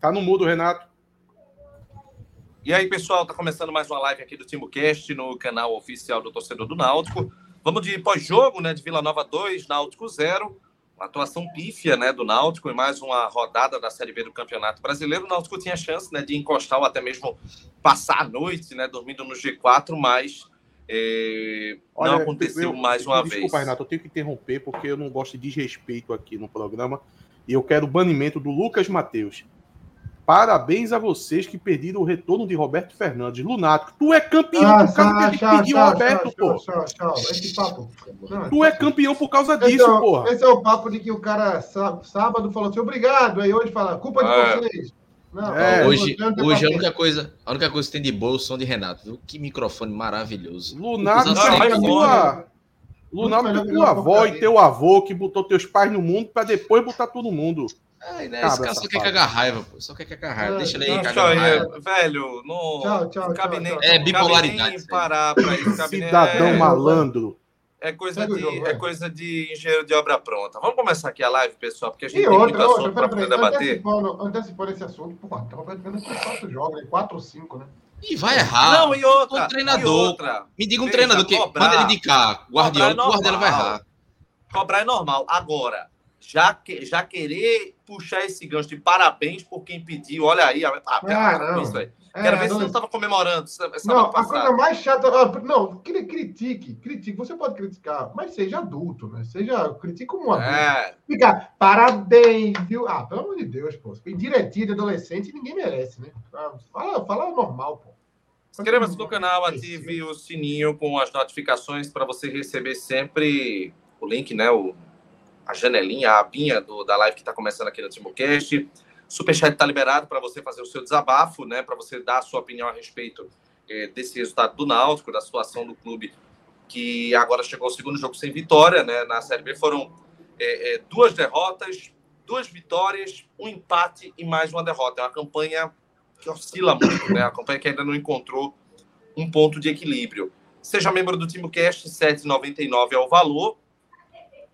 Tá no mudo, Renato. E aí, pessoal, tá começando mais uma live aqui do TimoCast no canal oficial do Torcedor do Náutico. Vamos de pós-jogo, né, de Vila Nova 2, Náutico 0. Uma atuação pífia, né, do Náutico e mais uma rodada da Série B do Campeonato Brasileiro. O Náutico tinha chance, né, de encostar ou até mesmo passar a noite, né, dormindo no G4, mas é, Olha, não aconteceu eu, mais uma desculpa, vez. Desculpa, Renato, eu tenho que interromper porque eu não gosto de desrespeito aqui no programa e eu quero o banimento do Lucas Matheus. Parabéns a vocês que perderam o retorno de Roberto Fernandes. Lunático, tu é campeão ah, por causa de pedir o Roberto, pô. Esse papo. Não, tu é campeão por causa disso, é, porra. Esse é o papo de que o cara sábado falou assim, obrigado, aí hoje fala, culpa de ah. vocês. Não, é, hoje, hoje a única coisa, a única coisa que tem de boa é o som de Renato? Que microfone maravilhoso. Lunático, tua, Lunático, tua avó e teu avô que botou teus pais no mundo para depois botar todo mundo. É, né? Esse cara só quer cagar raiva, pô. Só quer cagar raiva. Deixa ele aí cagar raiva. Velho, não, tchau, tchau, cabe tchau, nem, é bipolaridade. Nem parar pra isso. Cidadão é, malandro. É coisa, de, jogo, é coisa de engenheiro de obra pronta. Vamos começar aqui a live, pessoal, porque a gente e tem outra, muito assunto para poder debater. Antecipando, antecipando esse assunto, pô, tava praticamente quatro jogos, quatro ou cinco, né? E vai errar. Não, e outra. Um treinador. E outra. Me diga um Veja, treinador que cobrar, manda ele indicar. Guardiola, é Guardiola vai errar. Cobrar é normal. Agora, já, que, já querer puxar esse gancho de parabéns por quem pediu, olha aí, ah, ah não. isso aí. É, Quero ver não, se você não estava comemorando. Não, a coisa mais chata. Não, critique, critique. Você pode criticar, mas seja adulto, né? Seja, critique como adulto. É. Fica, parabéns, viu? Ah, pelo amor de Deus, pô. Direitinho de adolescente, ninguém merece, né? Ah, fala, fala normal, pô. Inscreva-se no canal, ative o sininho com as notificações para você receber sempre o link, né? O a janelinha, a abinha do, da live que está começando aqui no TimoCast. Superchat está liberado para você fazer o seu desabafo, né? Para você dar a sua opinião a respeito eh, desse resultado do Náutico, da situação do clube que agora chegou ao segundo jogo sem vitória, né? Na Série B foram eh, eh, duas derrotas, duas vitórias, um empate e mais uma derrota. É uma campanha que oscila muito, né? A campanha que ainda não encontrou um ponto de equilíbrio. Seja membro do TimoCast, 7,99 é o valor.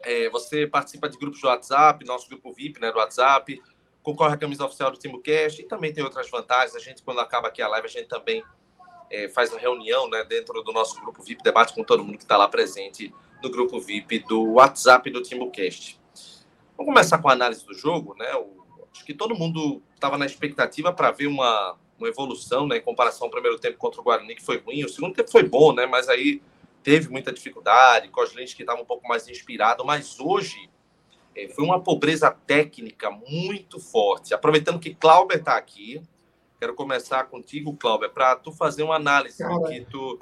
É, você participa de grupos do WhatsApp, nosso grupo VIP né, do WhatsApp, concorre à camisa oficial do TimoCast e também tem outras vantagens. A gente, quando acaba aqui a live, a gente também é, faz uma reunião né, dentro do nosso grupo VIP, debate com todo mundo que está lá presente no grupo VIP do WhatsApp do TimoCast. Vamos começar com a análise do jogo. Né? O, acho que todo mundo estava na expectativa para ver uma, uma evolução né, em comparação ao primeiro tempo contra o Guarani, que foi ruim. O segundo tempo foi bom, né, mas aí teve muita dificuldade, Coslins que estava um pouco mais inspirado, mas hoje é, foi uma pobreza técnica muito forte. Aproveitando que Clauber está aqui, quero começar contigo, Clauber, para tu fazer uma análise do que tu,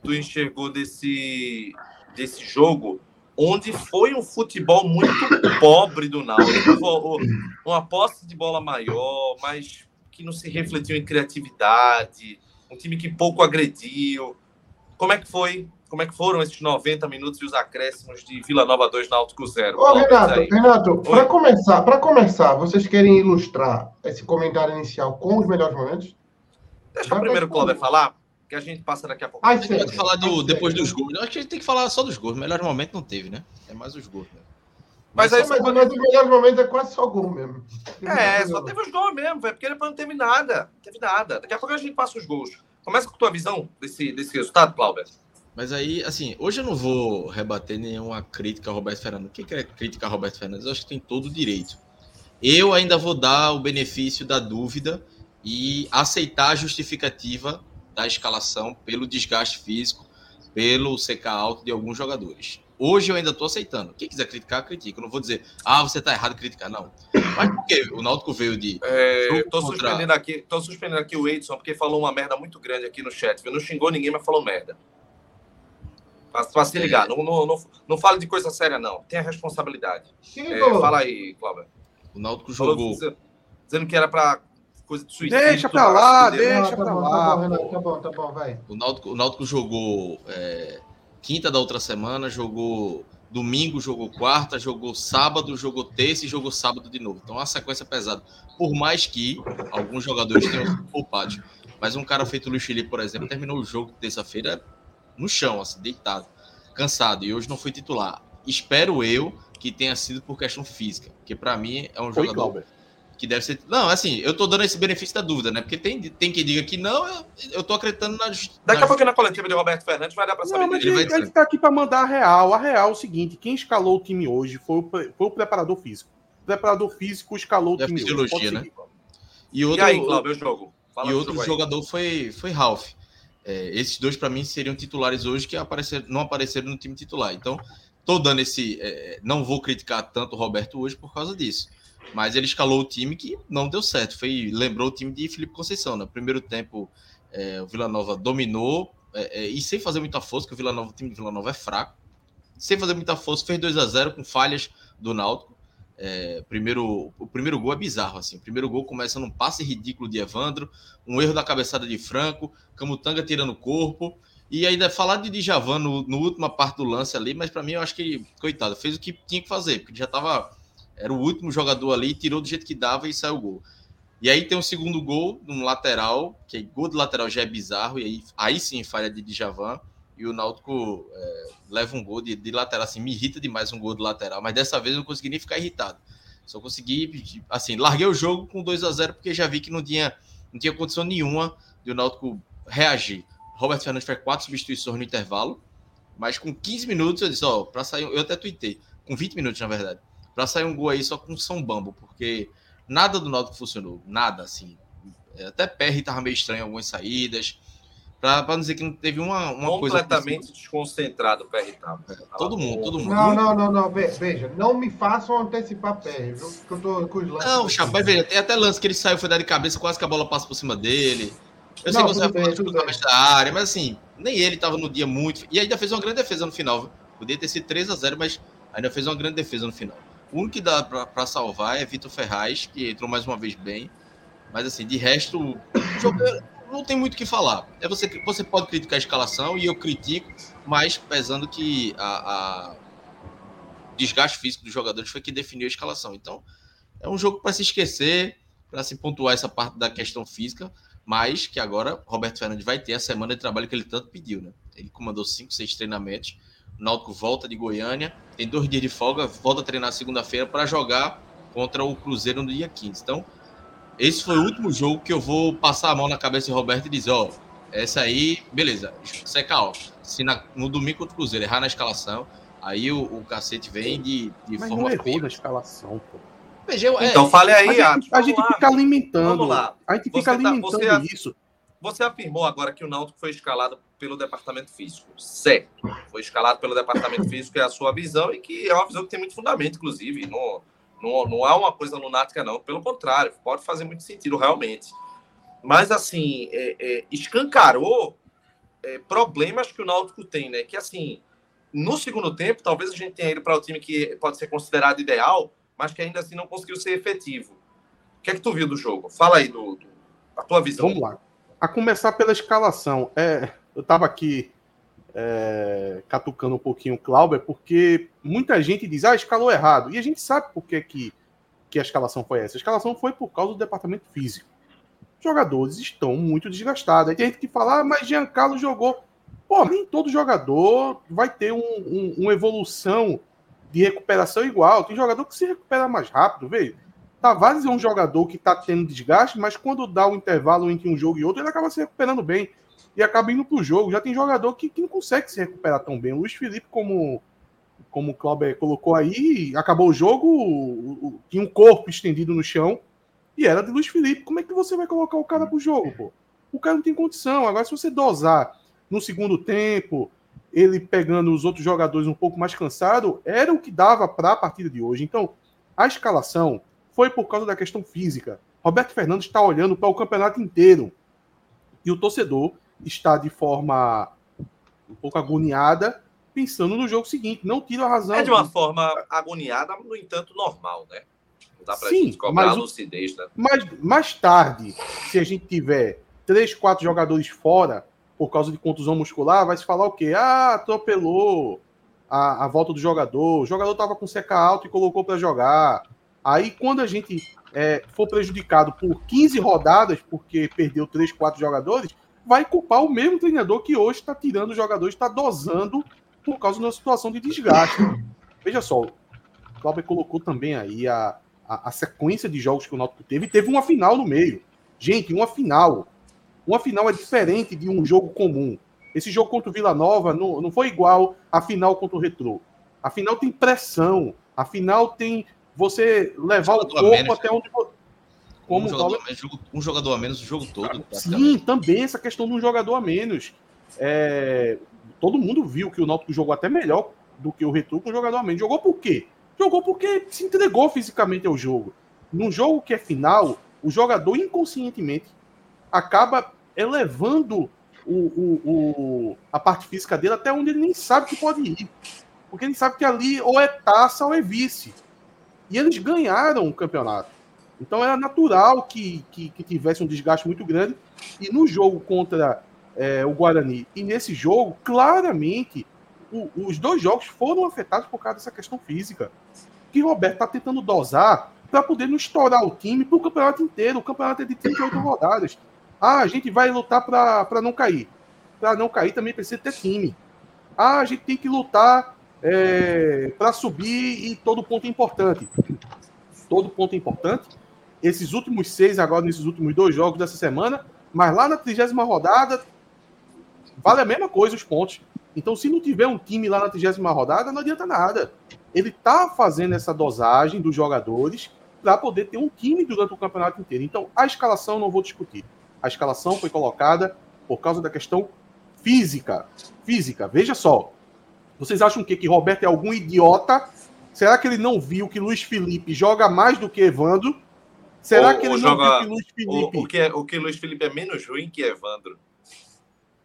tu enxergou desse, desse jogo, onde foi um futebol muito pobre do Náutico, uma posse de bola maior, mas que não se refletiu em criatividade, um time que pouco agrediu. Como é que foi como é que foram esses 90 minutos e os acréscimos de Vila Nova 2 Náutico 0? Ô, Renato, Renato para começar, para começar, vocês querem ilustrar esse comentário inicial com os melhores momentos? Deixa o primeiro Cláudio falar, que a gente passa daqui a pouco. a gente pode falar do, depois dos gols. Eu acho que a gente tem que falar só dos gols. O melhor momento não teve, né? É mais os gols. Né? Mas, mas, aí, mas, mas os melhores momentos é quase só gol mesmo. É, só teve os gols mesmo, velho, porque depois não teve nada. Não teve nada. Daqui a pouco a gente passa os gols. Começa com a tua visão desse, desse resultado, Cláudio. Mas aí, assim, hoje eu não vou rebater nenhuma crítica a Roberto Fernandes. O que é crítica a Roberto Fernandes? Eu acho que tem todo o direito. Eu ainda vou dar o benefício da dúvida e aceitar a justificativa da escalação pelo desgaste físico, pelo CK alto de alguns jogadores. Hoje eu ainda estou aceitando. Quem quiser criticar, critica. Eu não vou dizer, ah, você está errado em criticar, não. Mas por quê? O Náutico veio de. É, tô, contra... suspendendo aqui, tô suspendendo aqui o Edson, porque falou uma merda muito grande aqui no chat. Não xingou ninguém, mas falou merda. Para se ligar. Não, não, não, não fale de coisa séria, não. Tenha responsabilidade. É, fala aí, Cláudio. O Náutico jogou. Dizendo, dizendo que era para coisa de suicídio. Deixa para lá, deixa para lá. Tá bom, tá bom, vai. O Náutico, o Náutico jogou é, quinta da outra semana, jogou domingo, jogou quarta, jogou sábado, jogou terça e jogou sábado de novo. Então, é uma sequência pesada. Por mais que alguns jogadores tenham poupado. Mas um cara feito o Luiz Felipe, por exemplo, terminou o jogo terça-feira no chão, assim, deitado, cansado. E hoje não fui titular. Espero eu que tenha sido por questão física, porque para mim é um jogador que deve ser. Não, assim, eu tô dando esse benefício da dúvida, né? Porque tem, tem quem diga que não, eu, eu tô acreditando na. Daqui a pouco na coletiva de Roberto Fernandes vai dar para saber. Não, mas ele, ele tá aqui para mandar a real. A real é o seguinte: quem escalou o time hoje foi o, foi o preparador físico. O preparador físico escalou o time hoje. né? E, outro, e aí, Cláudio, o jogo? Fala e outro jogo jogador foi, foi Ralph. É, esses dois, para mim, seriam titulares hoje que aparecer, não apareceram no time titular. Então, tô dando esse. É, não vou criticar tanto o Roberto hoje por causa disso. Mas ele escalou o time que não deu certo. Foi, lembrou o time de Felipe Conceição. No né? primeiro tempo, é, o Vila Nova dominou é, é, e sem fazer muita força, que o, Vila Nova, o time de Vila Nova é fraco. Sem fazer muita força, fez 2 a 0 com falhas do Náutico. É, primeiro, o primeiro gol é bizarro. Assim. O primeiro gol começa num passe ridículo de Evandro, um erro da cabeçada de Franco, Camutanga tirando o corpo. E ainda falar de Djavan no, no última parte do lance ali, mas para mim eu acho que, coitado, fez o que tinha que fazer, porque já estava era o último jogador ali, tirou do jeito que dava e saiu o gol. E aí tem um segundo gol, num lateral, que é gol de lateral já é bizarro, e aí, aí sim falha de Djavan, e o Náutico é, leva um gol de, de, lateral, assim, me irrita demais um gol de lateral, mas dessa vez eu não consegui nem ficar irritado. Só consegui, assim, larguei o jogo com 2 a 0 porque já vi que não tinha, não tinha condição nenhuma de o Náutico reagir. Robert Fernandes fez quatro substituições no intervalo, mas com 15 minutos eu disse, ó, para sair, eu até tuitei, com 20 minutos na verdade para sair um gol aí só com São Bambo, porque nada do Náutico funcionou, nada assim. Até PR tava meio estranho em algumas saídas. Para não dizer que não teve uma, uma coisa. Completamente desconcentrado o PR tava. É, todo mundo, todo mundo. Não, não, não, não. Veja, não me façam antecipar PR, viu? Que eu tô com os lances. Não, Chapa, ver. Tem até lance que ele saiu, foi dar de cabeça, quase que a bola passa por cima dele. Eu sei não, que você vai falar da área, mas assim, nem ele tava no dia muito. E ainda fez uma grande defesa no final, viu? Podia ter sido 3 a 0 mas ainda fez uma grande defesa no final. O único que dá para salvar é Vitor Ferraz, que entrou mais uma vez bem. Mas assim, de resto, não tem muito o que falar. É você, você pode criticar a escalação e eu critico, mas pesando que a, a desgaste físico dos jogadores foi que definiu a escalação. Então, é um jogo para se esquecer, para se pontuar essa parte da questão física, mas que agora Roberto Fernandes vai ter a semana de trabalho que ele tanto pediu, né? Ele comandou cinco, seis treinamentos o Náutico volta de Goiânia, tem dois dias de folga, volta a treinar segunda-feira para jogar contra o Cruzeiro no dia 15. Então, esse foi o último jogo que eu vou passar a mão na cabeça de Roberto e dizer, ó, oh, essa aí, beleza, seca ó. Se na, no domingo contra o Cruzeiro errar na escalação, aí o, o cacete vem de, de Mas forma. Não errou na escalação, pô. Veja, é, então fale aí, a gente, a gente fica alimentando. Vamos lá. A gente fica você alimentando tá, você, isso. Você afirmou agora que o Náutico foi escalado pelo departamento físico. Certo. Foi escalado pelo departamento físico, é a sua visão, e que é uma visão que tem muito fundamento, inclusive. Não, não, não é uma coisa lunática, não. Pelo contrário, pode fazer muito sentido, realmente. Mas, assim, é, é, escancarou é, problemas que o Náutico tem, né? Que, assim, no segundo tempo, talvez a gente tenha ido para o time que pode ser considerado ideal, mas que ainda assim não conseguiu ser efetivo. O que é que tu viu do jogo? Fala aí do, do a tua visão. Vamos lá. A começar pela escalação. É, eu estava aqui é, catucando um pouquinho o Clauber, porque muita gente diz, ah, escalou errado. E a gente sabe por que, que, que a escalação foi essa. A escalação foi por causa do departamento físico. Os jogadores estão muito desgastados. Aí tem gente que fala, ah, mas Giancarlo jogou. Pô, nem todo jogador vai ter um, um, uma evolução de recuperação igual. Tem jogador que se recupera mais rápido, veio. Tavares é um jogador que está tendo desgaste, mas quando dá o um intervalo entre um jogo e outro, ele acaba se recuperando bem e acaba indo para o jogo. Já tem jogador que, que, não consegue se recuperar tão bem. O Luiz Felipe, como, como o Clauber colocou aí, acabou o jogo, tinha um corpo estendido no chão e era de Luiz Felipe. Como é que você vai colocar o cara para o jogo, pô? O cara não tem condição. Agora, se você dosar no segundo tempo, ele pegando os outros jogadores um pouco mais cansado, era o que dava para a partida de hoje. Então, a escalação foi por causa da questão física. Roberto Fernandes está olhando para o campeonato inteiro. E o torcedor está de forma um pouco agoniada, pensando no jogo seguinte. Não tira a razão. É de uma forma agoniada, no entanto, normal, né? Não dá para gente cobrar mas, a lucidez, né? Mas mais tarde, se a gente tiver três, quatro jogadores fora por causa de contusão muscular, vai se falar o quê? Ah, atropelou a, a volta do jogador. O jogador estava com seca alto e colocou para jogar. Aí, quando a gente é, for prejudicado por 15 rodadas, porque perdeu 3, 4 jogadores, vai culpar o mesmo treinador que hoje está tirando os jogadores, está dosando por causa de uma situação de desgaste. Veja só, o Cláudio colocou também aí a, a, a, sequência de jogos que o Náutico teve, teve uma final no meio. Gente, uma final. Uma final é diferente de um jogo comum. Esse jogo contra o Vila Nova não, não foi igual a final contra o Retrô. A final tem pressão. A final tem você levar o corpo até onde. Como um jogador, menos, um jogador a menos o jogo todo. Sim, também essa questão de um jogador a menos. É, todo mundo viu que o Náutico jogou até melhor do que o Retro com o jogador a menos. Jogou por quê? Jogou porque se entregou fisicamente ao jogo. Num jogo que é final, o jogador inconscientemente acaba elevando o, o, o, a parte física dele até onde ele nem sabe que pode ir. Porque ele sabe que ali ou é taça ou é vice. E eles ganharam o campeonato. Então era natural que, que, que tivesse um desgaste muito grande. E no jogo contra é, o Guarani e nesse jogo, claramente, o, os dois jogos foram afetados por causa dessa questão física. Que Roberto está tentando dosar para poder não estourar o time para o campeonato inteiro. O campeonato é de 38 rodadas. Ah, a gente vai lutar para não cair. Para não cair também precisa ter time. Ah, a gente tem que lutar é, para subir e todo ponto é importante. Todo ponto é importante. Esses últimos seis, agora nesses últimos dois jogos dessa semana, mas lá na trigésima rodada, vale a mesma coisa os pontos. Então, se não tiver um time lá na trigésima rodada, não adianta nada. Ele está fazendo essa dosagem dos jogadores para poder ter um time durante o campeonato inteiro. Então, a escalação não vou discutir. A escalação foi colocada por causa da questão física. Física. Veja só. Vocês acham que, que Roberto é algum idiota? Será que ele não viu que Luiz Felipe joga mais do que Evandro? Será ou, que ele não joga, viu que Luiz Felipe. O, que é, o que Luiz Felipe é menos ruim que Evandro?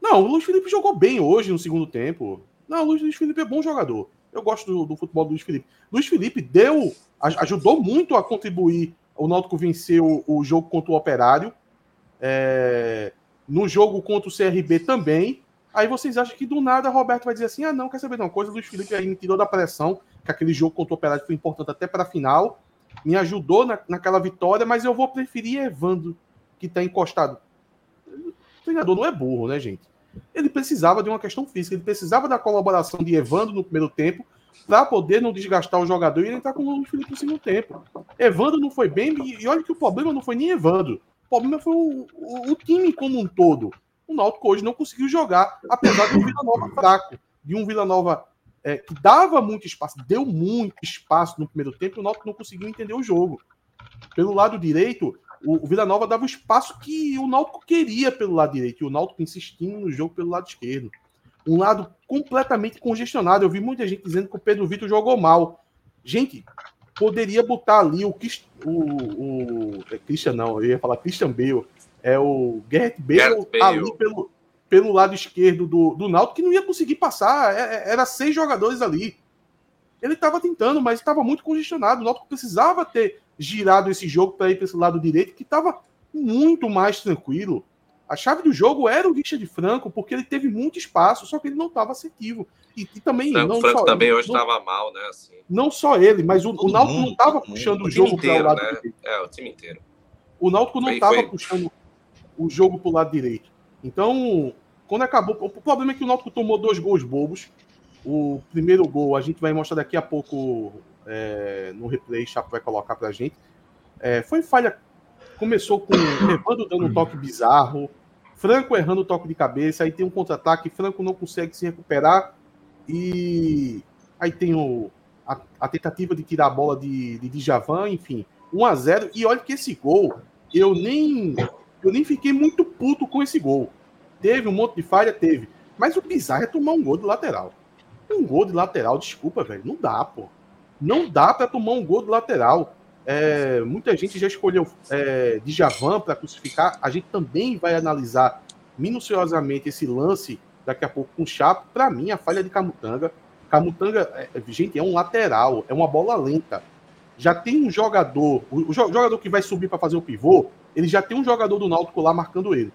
Não, o Luiz Felipe jogou bem hoje no segundo tempo. Não, o Luiz Felipe é bom jogador. Eu gosto do, do futebol do Luiz Felipe. Luiz Felipe deu, ajudou muito a contribuir o Náutico vencer o, o jogo contra o Operário. É, no jogo contra o CRB também. Aí vocês acham que do nada Roberto vai dizer assim: ah, não, quer saber de uma coisa? O Luiz Felipe aí me tirou da pressão, que aquele jogo contra o Operário foi importante até para a final. Me ajudou na, naquela vitória, mas eu vou preferir Evandro, que está encostado. O treinador não é burro, né, gente? ele precisava de uma questão física, ele precisava da colaboração de Evandro no primeiro tempo para poder não desgastar o jogador e ele entrar com o Felipe no segundo tempo. Evandro não foi bem, e olha que o problema não foi nem Evandro, o problema foi o, o, o time como um todo. O Náutico hoje não conseguiu jogar, apesar de um Vila Nova fraco, de um Vila Nova é, que dava muito espaço, deu muito espaço no primeiro tempo, e o Náutico não conseguiu entender o jogo. Pelo lado direito, o, Vila Nova dava o espaço que o Náutico queria pelo lado direito, e o Náutico insistindo no jogo pelo lado esquerdo. Um lado completamente congestionado. Eu vi muita gente dizendo que o Pedro Vitor jogou mal. Gente, poderia botar ali o, o, o é Christian não, eu ia falar Christian Bale, é o Garrett Bale, Garrett Bale. ali pelo, pelo lado esquerdo do, do Náutico que não ia conseguir passar, é, é, era seis jogadores ali. Ele estava tentando, mas estava muito congestionado. O Náutico precisava ter girado esse jogo para ir para esse lado direito, que estava muito mais tranquilo. A chave do jogo era o Richard Franco, porque ele teve muito espaço, só que ele não estava assertivo. E, e também. Não, não o Franco também hoje estava mal, né? Assim. Não só ele, mas o, o Náutico não estava puxando o, o jogo para o lado né? direito. É, o time inteiro. O Náutico não estava puxando o jogo para o lado direito. Então, quando acabou. O problema é que o Náutico tomou dois gols bobos. O primeiro gol, a gente vai mostrar daqui a pouco é, no replay, Chapo vai colocar pra gente. É, foi falha. Começou com Evandro dando um toque bizarro, Franco errando o toque de cabeça, aí tem um contra-ataque, Franco não consegue se recuperar e aí tem o, a, a tentativa de tirar a bola de, de Djavan, enfim, 1 a 0 E olha que esse gol, eu nem eu nem fiquei muito puto com esse gol. Teve um monte de falha, teve. Mas o bizarro é tomar um gol de lateral. Um gol de lateral, desculpa, velho. Não dá, pô. Não dá para tomar um gol do lateral. É, muita gente já escolheu é, Djavan para crucificar. A gente também vai analisar minuciosamente esse lance daqui a pouco com o Chapo. Para mim, a falha de Camutanga. Camutanga, é, gente, é um lateral, é uma bola lenta. Já tem um jogador, o, o jogador que vai subir para fazer o pivô, ele já tem um jogador do Náutico lá marcando ele.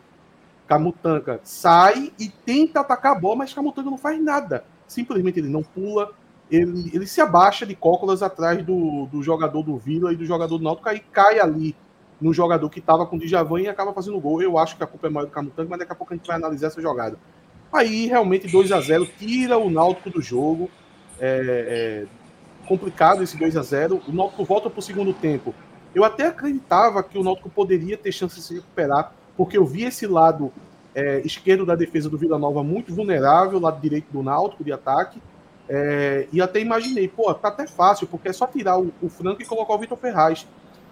Camutanga sai e tenta atacar a bola, mas Camutanga não faz nada. Simplesmente ele não pula, ele, ele se abaixa de cócoras atrás do, do jogador do Vila e do jogador do Náutico, aí cai ali no jogador que estava com o Djavan e acaba fazendo gol. Eu acho que a culpa é maior do Camutanga, mas daqui a pouco a gente vai analisar essa jogada. Aí, realmente, 2 a 0 tira o Náutico do jogo. É, é, complicado esse 2 a 0 O Náutico volta para o segundo tempo. Eu até acreditava que o Náutico poderia ter chance de se recuperar, porque eu vi esse lado é, esquerdo da defesa do Vila Nova muito vulnerável, lado direito do Náutico de ataque. É, e até imaginei, pô, tá até fácil, porque é só tirar o, o Franco e colocar o Vitor Ferraz.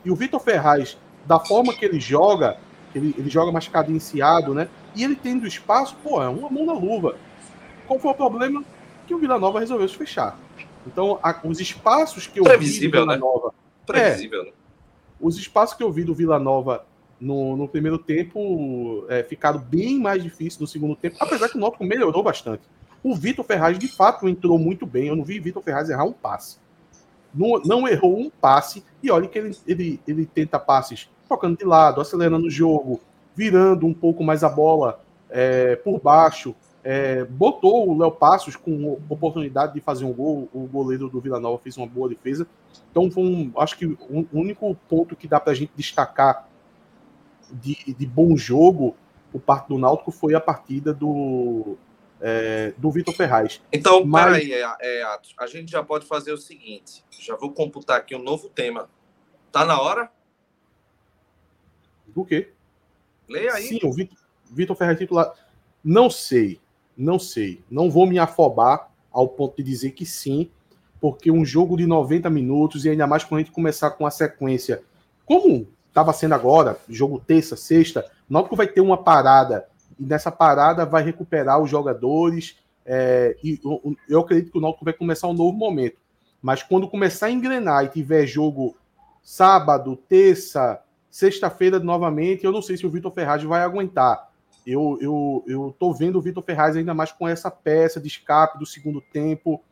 E o Vitor Ferraz, da forma que ele joga, ele, ele joga mais cadenciado, né? E ele tendo espaço, pô, é uma mão na luva. Qual foi o problema? Que o Vila Nova resolveu se fechar. Então, a, os espaços que eu Previsível, vi Vila né? Nova. Previsível, é, né? Os espaços que eu vi do Vila Nova no, no primeiro tempo é, ficaram bem mais difíceis no segundo tempo, apesar que o Náutico melhorou bastante. O Vitor Ferraz, de fato, entrou muito bem. Eu não vi Vitor Ferraz errar um passe. Não, não, errou um passe. E olha que ele, ele, ele tenta passes tocando de lado, acelerando o jogo, virando um pouco mais a bola é, por baixo. É, botou o Léo Passos com oportunidade de fazer um gol. O goleiro do Vila Nova fez uma boa defesa. Então, foi um, acho que o único ponto que dá para a gente destacar de, de, bom jogo por parte do Náutico foi a partida do, é, do Vitor Ferraz. Então, Mas... peraí, é, é, a gente já pode fazer o seguinte: já vou computar aqui um novo tema. Tá na hora? Do quê? Leia aí. Sim, o Vitor, Vitor Ferraz titular. Não sei, não sei. Não vou me afobar ao ponto de dizer que sim, porque um jogo de 90 minutos, e ainda mais quando a gente começar com a sequência, como estava sendo agora, jogo terça, sexta, o Náutico vai ter uma parada, e nessa parada vai recuperar os jogadores, é, e eu, eu acredito que o Náutico vai começar um novo momento. Mas quando começar a engrenar e tiver jogo sábado, terça, sexta-feira novamente, eu não sei se o Vitor Ferraz vai aguentar. Eu, eu, eu tô vendo o Vitor Ferraz ainda mais com essa peça de escape do segundo tempo,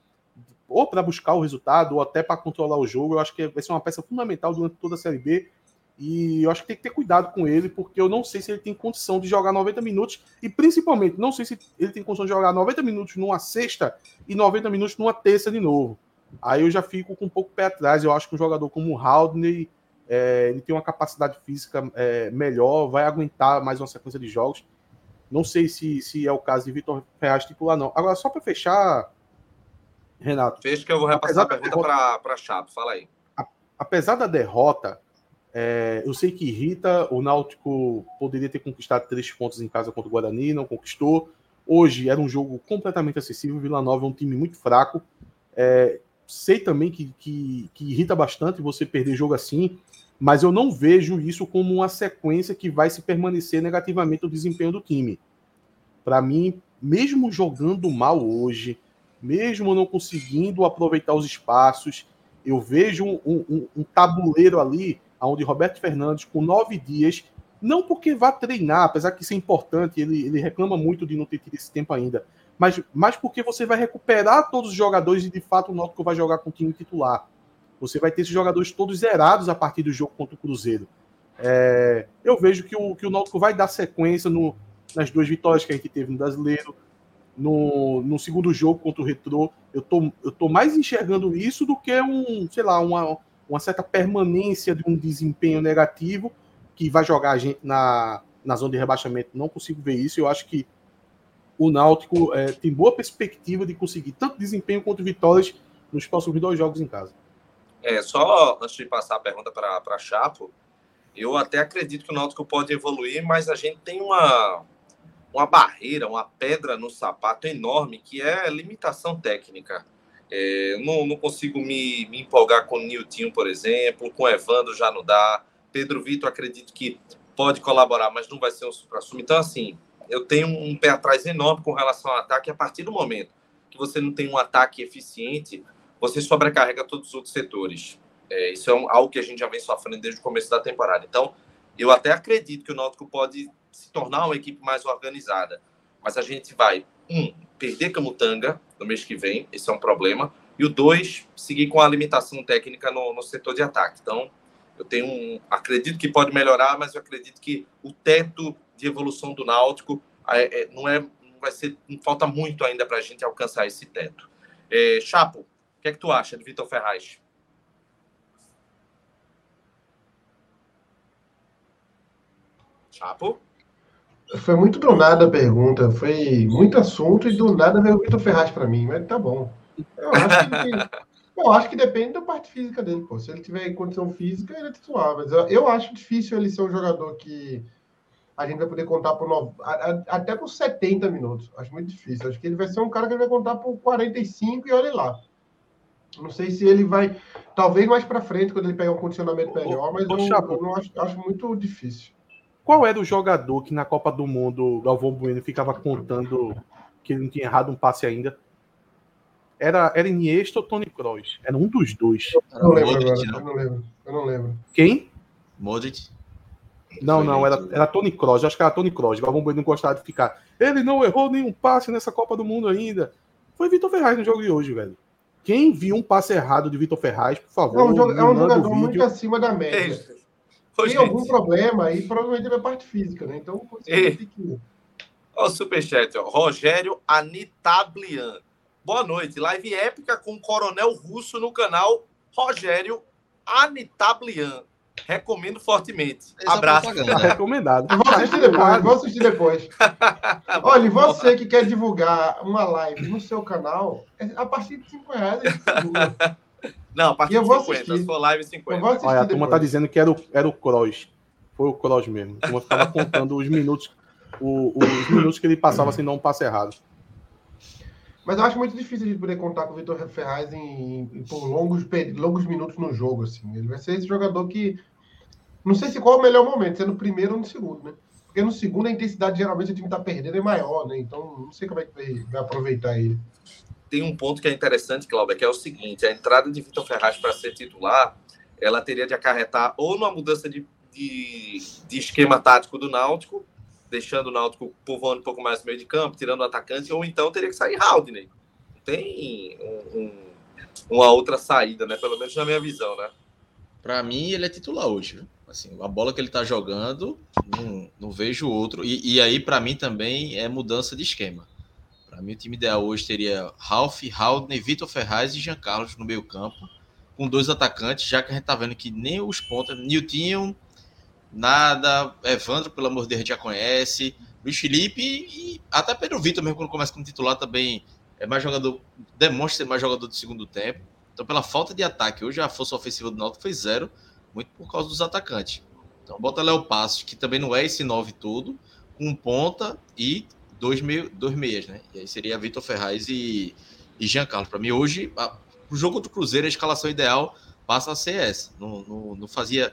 ou para buscar o resultado, ou até para controlar o jogo. Eu acho que vai ser uma peça fundamental durante toda a Série B. E eu acho que tem que ter cuidado com ele, porque eu não sei se ele tem condição de jogar 90 minutos, e principalmente não sei se ele tem condição de jogar 90 minutos numa sexta e 90 minutos numa terça de novo. Aí eu já fico com um pouco pé atrás. Eu acho que um jogador como o Haldney é, ele tem uma capacidade física é, melhor, vai aguentar mais uma sequência de jogos. Não sei se, se é o caso de Vitor Ferraz titular, não. Agora, só para fechar, Renato. Fecha que eu vou repassar a pergunta para Chato. Fala aí. Apesar da derrota, é, eu sei que irrita. O Náutico poderia ter conquistado três pontos em casa contra o Guarani, não conquistou. Hoje era um jogo completamente acessível. Vila Nova é um time muito fraco. É, sei também que, que, que, irrita bastante você perder jogo assim, mas eu não vejo isso como uma sequência que vai se permanecer negativamente o desempenho do time. Para mim, mesmo jogando mal hoje, mesmo não conseguindo aproveitar os espaços, eu vejo um, um, um tabuleiro ali onde Roberto Fernandes, com nove dias, não porque vá treinar, apesar que isso é importante, ele, ele reclama muito de não ter tido esse tempo ainda, mas, mas porque você vai recuperar todos os jogadores e de fato o Náutico vai jogar com o time titular. Você vai ter esses jogadores todos zerados a partir do jogo contra o Cruzeiro. É, eu vejo que o, que o Náutico vai dar sequência no, nas duas vitórias que a gente teve no Brasileiro, no, no segundo jogo contra o Retrô. Eu tô, eu tô mais enxergando isso do que um, sei lá, uma, uma certa permanência de um desempenho negativo que vai jogar a gente na, na zona de rebaixamento. Não consigo ver isso. Eu acho que o Náutico é, tem boa perspectiva de conseguir tanto desempenho quanto vitórias nos próximos dois jogos em casa. É, só antes de passar a pergunta para Chapo, eu até acredito que o Náutico pode evoluir, mas a gente tem uma, uma barreira, uma pedra no sapato enorme, que é limitação técnica. É, não, não consigo me, me empolgar com o Nilton, por exemplo, com o Evandro já não dá. Pedro Vitor acredito que pode colaborar, mas não vai ser um supra-sumo. Então, assim, eu tenho um pé atrás enorme com relação ao ataque. A partir do momento que você não tem um ataque eficiente, você sobrecarrega todos os outros setores. É, isso é um, algo que a gente já vem sofrendo desde o começo da temporada. Então, eu até acredito que o Náutico pode se tornar uma equipe mais organizada. Mas a gente vai, um, perder Camutanga no mês que vem, esse é um problema. E o dois, seguir com a limitação técnica no, no setor de ataque. Então, eu tenho um, acredito que pode melhorar, mas eu acredito que o teto de evolução do Náutico é, é, não é não vai ser não falta muito ainda para a gente alcançar esse teto. É, Chapo, que é que tu acha de Vitor Ferraz? Chapo? Foi muito do nada a pergunta, foi muito assunto e do nada veio o Vitor Ferraz para mim, mas tá bom. Eu acho que Eu acho que depende da parte física dele, pô. Se ele tiver em condição física, ele é titular. Mas eu, eu acho difícil ele ser um jogador que a gente vai poder contar por no... até por 70 minutos. Acho muito difícil. Acho que ele vai ser um cara que vai contar por 45 e olha lá. Não sei se ele vai. Talvez mais para frente, quando ele pegar um condicionamento melhor, mas eu, eu, não acho, acho, muito difícil. Qual era o jogador que na Copa do Mundo, Galvão Bueno, ficava contando que ele não tinha errado um passe ainda? Era, era Iniesta ou Tony Kroos? Era um dos dois. Eu não lembro agora. Eu não lembro. Eu não lembro. Quem? Modric. Não, não, era, era Tony Kroos. Acho que era Tony Kroos. Galvão Bueno não gostava de ficar. Ele não errou nenhum passe nessa Copa do Mundo ainda. Foi Vitor Ferraz no jogo de hoje, velho. Quem viu um passe errado de Vitor Ferraz, por favor. É um, jogador, é um jogador muito acima da média. Tem gente. algum problema aí, provavelmente é a parte física, né? Então, tem que. Ó, o superchat, ó. Rogério Anitablian. Boa noite. Live épica com o Coronel Russo no canal Rogério Anitablian. Recomendo fortemente. Esse é Abraço. É tá recomendado. vou assistir depois. Vou assistir depois. Olha, você que quer divulgar uma live no seu canal, é a partir de 5 reais Não, a partir de 50. Se for live, 50. Olha, a turma tá dizendo que era o, era o Cross. Foi o Cross mesmo. A turma ficava contando os minutos, o, os minutos que ele passava sem dar um passe errado. Mas eu acho muito difícil gente poder contar com o Vitor Ferraz em, em, por longos, longos minutos no jogo. Assim. Ele vai ser esse jogador que. Não sei se qual é o melhor momento, se é no primeiro ou no segundo, né? Porque no segundo a intensidade geralmente o time está perdendo é maior, né? Então não sei como é que vai, vai aproveitar ele. Tem um ponto que é interessante, Cláudio, que é o seguinte: a entrada de Vitor Ferraz para ser titular, ela teria de acarretar ou numa mudança de, de, de esquema tático do Náutico, deixando o Náutico povoando um pouco mais no meio de campo, tirando o atacante, ou então teria que sair Haldney. Não tem um, um, uma outra saída, né? Pelo menos na minha visão, né? Para mim, ele é titular hoje. Assim, a bola que ele tá jogando, não, não vejo outro. E, e aí, para mim, também é mudança de esquema. Para mim, o time ideal hoje teria Ralph, Haldney, Vitor Ferraz e Jean Carlos no meio campo, com dois atacantes, já que a gente tá vendo que nem os pontas, Nilton nada. Evandro, pelo amor de Deus, a já conhece. Luiz Felipe e até Pedro Vitor, mesmo quando começa como titular, também é mais jogador, demonstra ser mais jogador do segundo tempo. Então, pela falta de ataque, hoje a força ofensiva do Náutico foi zero, muito por causa dos atacantes. Então, bota Léo Passos, que também não é esse nove todo, com ponta e dois, meio, dois meias, né? E aí seria Vitor Ferraz e, e Jean Carlos. Para mim, hoje, o jogo do Cruzeiro, a escalação ideal passa a ser essa. Não, não, não fazia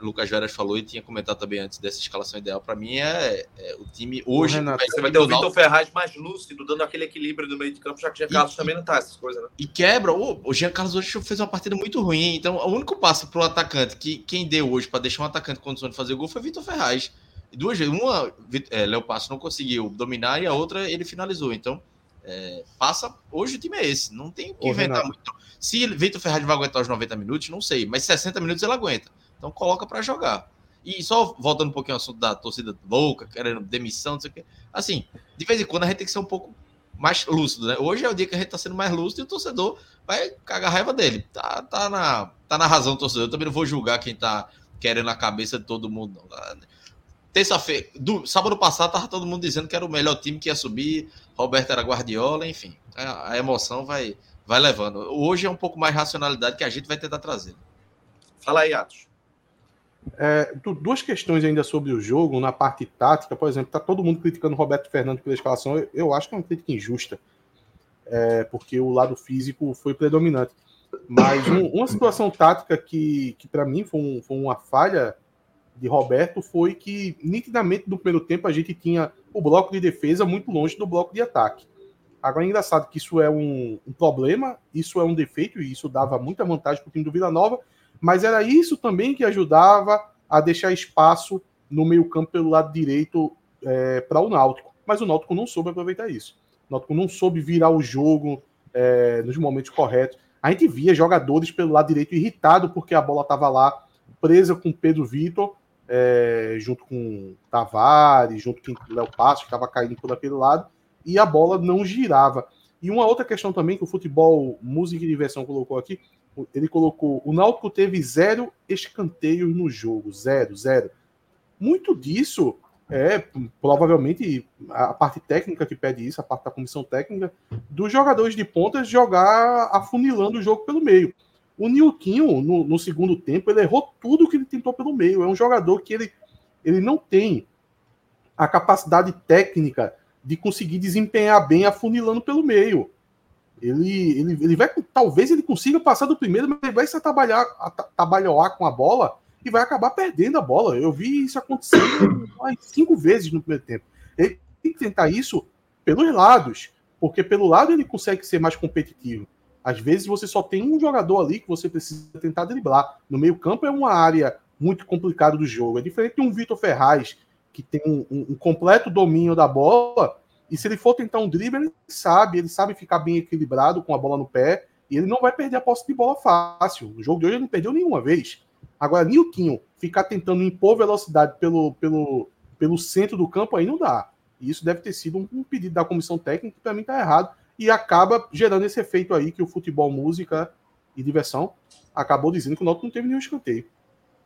Lucas Veras falou e tinha comentado também antes dessa escalação ideal. Para mim é, é, o time hoje. Renato, você vai ter o Vitor Ferraz mais lúcido, dando aquele equilíbrio no meio de campo, já que o Jean Carlos e, também não tá essas coisas, né? E quebra. O, o Jean Carlos hoje fez uma partida muito ruim. Então, o único passo para o atacante que quem deu hoje para deixar um atacante em condição de fazer gol foi Vitor Ferraz. E duas vezes, uma, é, Léo Passo não conseguiu dominar e a outra ele finalizou. Então, é, passa. Hoje o time é esse. Não tem o que Ô, inventar Renato. muito. Se Vitor Ferraz vai aguentar os 90 minutos, não sei. Mas 60 minutos ele aguenta. Então coloca para jogar. E só voltando um pouquinho ao assunto da torcida louca, querendo demissão, não sei o quê. Assim, de vez em quando a gente tem que ser um pouco mais lúcido, né? Hoje é o dia que a gente tá sendo mais lúcido e o torcedor vai cagar raiva dele. Tá, tá, na, tá na razão, torcedor. Eu também não vou julgar quem tá querendo a cabeça de todo mundo, não. Terça-feira, sábado passado, tava todo mundo dizendo que era o melhor time que ia subir, Roberto era Guardiola, enfim. A, a emoção vai, vai levando. Hoje é um pouco mais racionalidade que a gente vai tentar trazer. Fala aí, Atos. É, duas questões ainda sobre o jogo, na parte tática, por exemplo, tá todo mundo criticando o Roberto Fernandes pela escalação, eu, eu acho que é uma crítica injusta, é, porque o lado físico foi predominante. Mas um, uma situação tática que, que para mim foi, um, foi, uma falha de Roberto foi que, nitidamente, no primeiro tempo, a gente tinha o bloco de defesa muito longe do bloco de ataque. Agora é engraçado que isso é um, um problema, isso é um defeito, e isso dava muita vantagem para o time do Vila Nova, mas era isso também que ajudava a deixar espaço no meio-campo pelo lado direito é, para o Náutico. Mas o Náutico não soube aproveitar isso. O Náutico não soube virar o jogo é, nos momentos corretos. A gente via jogadores pelo lado direito irritado porque a bola estava lá presa com Pedro Vitor, é, junto com Tavares, junto com Léo Passo, que estava caindo por aquele lado, e a bola não girava. E uma outra questão também que o futebol música e diversão colocou aqui ele colocou: o Náutico teve zero escanteios no jogo, zero, zero. Muito disso é provavelmente a parte técnica que pede isso, a parte da comissão técnica, dos jogadores de pontas jogar afunilando o jogo pelo meio. O Nilquinho, no, no, segundo tempo, ele errou tudo que ele tentou pelo meio. É um jogador que ele, ele não tem a capacidade técnica de conseguir desempenhar bem afunilando pelo meio. Ele, ele, ele vai, talvez ele consiga passar do primeiro, mas ele vai se trabalhar, trabalhar com a bola e vai acabar perdendo a bola. Eu vi isso acontecendo cinco vezes no primeiro tempo. Ele tem que tentar isso pelos lados, porque pelo lado ele consegue ser mais competitivo. Às vezes você só tem um jogador ali que você precisa tentar driblar. No meio-campo é uma área muito complicada do jogo. É diferente de um Vitor Ferraz, que tem um, um, completo domínio da bola, e se ele for tentar um drible, ele sabe, ele sabe ficar bem equilibrado com a bola no pé, e ele não vai perder a posse de bola fácil. No jogo de hoje ele não perdeu nenhuma vez. Agora, Nilquinho ficar tentando impor velocidade pelo, pelo, pelo centro do campo aí não dá. E isso deve ter sido um, um pedido da comissão técnica que para mim está errado e acaba gerando esse efeito aí que o futebol, música e diversão acabou dizendo que o Náutico não teve nenhum escanteio.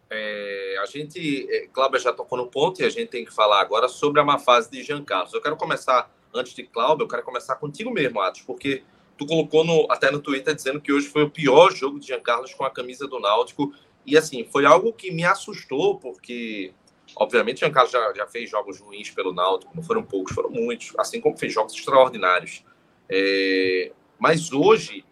É, a gente, é, Cláudio já tocou no ponto e a gente tem que falar agora sobre a má fase de Jean Carlos. Eu quero começar, antes de Cláudio, eu quero começar contigo mesmo, Atos, porque tu colocou no, até no Twitter dizendo que hoje foi o pior jogo de Jean Carlos com a camisa do Náutico e assim, foi algo que me assustou, porque, obviamente, o Giancarlo já, já fez jogos ruins pelo Náutico, não foram poucos, foram muitos, assim como fez jogos extraordinários. É, mas hoje,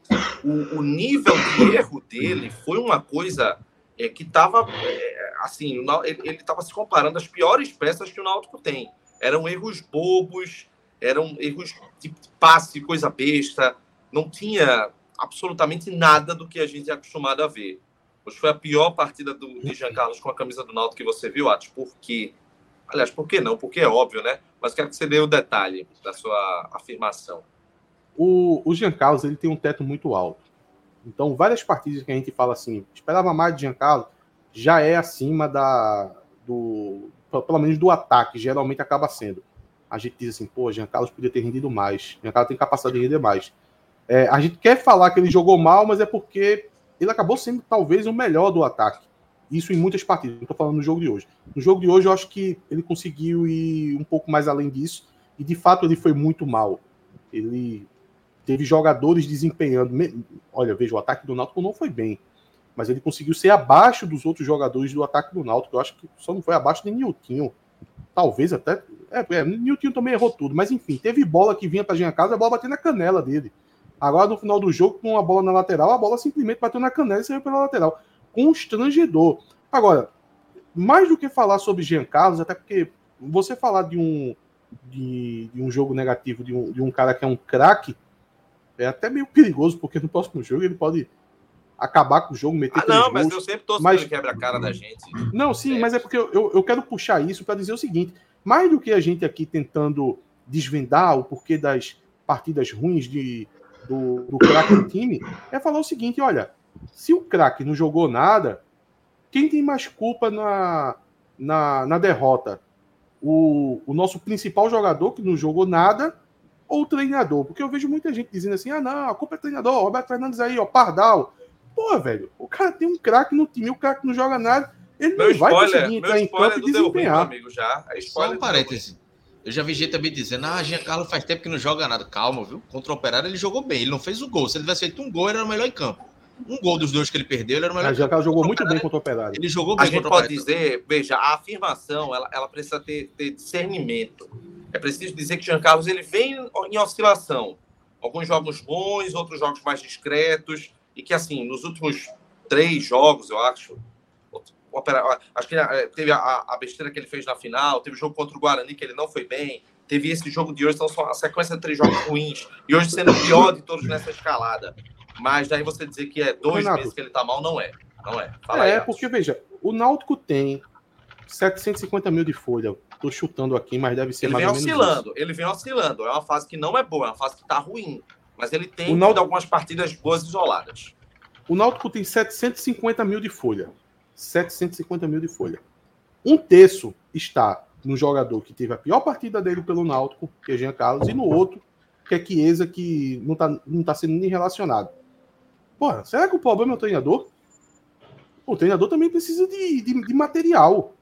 o, o, nível de erro dele foi uma coisa é, que estava, é, assim, ele estava se comparando às piores peças que o Náutico tem. Eram erros bobos, eram erros de passe, coisa besta, não tinha absolutamente nada do que a gente é acostumado a ver. Hoje foi a pior partida do, de Jean Carlos com a camisa do Náutico que você viu, Atos. Por quê? Aliás, por que não? Porque é óbvio, né? Mas quero que você dê o detalhe da sua afirmação. O, o Jean Carlos ele tem um teto muito alto. Então, várias partidas que a gente fala assim, esperava mais de Jean Carlos, já é acima da do pelo menos do ataque, geralmente acaba sendo. A gente diz assim, pô, Jean Carlos podia ter rendido mais. Jean Carlos tem capacidade de render mais. É, a gente quer falar que ele jogou mal, mas é porque ele acabou sendo talvez o melhor do ataque. Isso em muitas partidas. Não estou falando no jogo de hoje. No jogo de hoje, eu acho que ele conseguiu ir um pouco mais além disso. E de fato, ele foi muito mal. Ele teve jogadores desempenhando. Olha, veja, o ataque do Náutico não foi bem. Mas ele conseguiu ser abaixo dos outros jogadores do ataque do Náutico. Eu acho que só não foi abaixo de Niltinho. Talvez até. É, é Niltinho também errou tudo. Mas enfim, teve bola que vinha para a casa, a bola bateu na canela dele. Agora, no final do jogo, com uma bola na lateral, a bola simplesmente bateu na canela e saiu pela lateral. Constrangedor. Agora, mais do que falar sobre Jean Carlos, até porque você falar de um, de, de um jogo negativo de um, de um cara que é um craque, é até meio perigoso, porque no próximo jogo ele pode acabar com o jogo, meter ah, não, mas gols, eu sempre tô mas... quebra a cara da gente. Não, sim, é. mas é porque eu, eu quero puxar isso para dizer o seguinte: mais do que a gente aqui tentando desvendar o porquê das partidas ruins de, do, do craque do time é falar o seguinte: olha, se o craque não jogou nada, quem tem mais culpa na, na, na derrota? O, o nosso principal jogador que não jogou nada ou o treinador? Porque eu vejo muita gente dizendo assim: ah, não, a culpa é treinador, Roberto Fernandes aí, ó, Pardal. Pô, velho, o cara tem um craque no time, o craque não joga nada, ele meu não vai conseguir entrar em campo e desempenhar. Amigo, já. É Só um parêntese. Eu já vi gente também dizendo, ah, Giancarlo faz tempo que não joga nada. Calma, viu? Contra o Operário ele jogou bem, ele não fez o gol. Se ele tivesse feito um gol, ele era o melhor em campo. Um gol dos dois que ele perdeu, ele era o melhor. Ah, Giancarlo jogou muito bem contra o Operário. Ele jogou bem a gente pode dizer, veja, a afirmação, ela, ela precisa ter, ter discernimento. É preciso dizer que Giancarlo ele vem em oscilação. Alguns jogos bons, outros jogos mais discretos. E que, assim, nos últimos três jogos, eu acho, acho que eh, teve a, a, besteira que ele fez na final, teve o jogo contra o Guarani que ele não foi bem, teve esse jogo de hoje, então são a sequência de três jogos ruins, e hoje sendo o pior de todos nessa escalada. Mas daí você dizer que é dois Renato, meses que ele tá mal, não é. Não é. Fala é, aí, porque, veja, o Náutico tem 750 mil de folha. Tô chutando aqui, mas deve ser ele mais vem oscilando, isso. Ele vem oscilando. É uma fase que não é boa, é uma fase que tá ruim. Mas ele tem Náutico... algumas partidas boas isoladas. O Náutico tem 750 mil de folha. 750 mil de folha. Um terço está no jogador que teve a pior partida dele pelo Náutico, que é Jean Carlos, e no outro, que é Chiesa, que não está não tá sendo nem relacionado. Porra, será que o problema é o treinador? O treinador também precisa de, de, de material.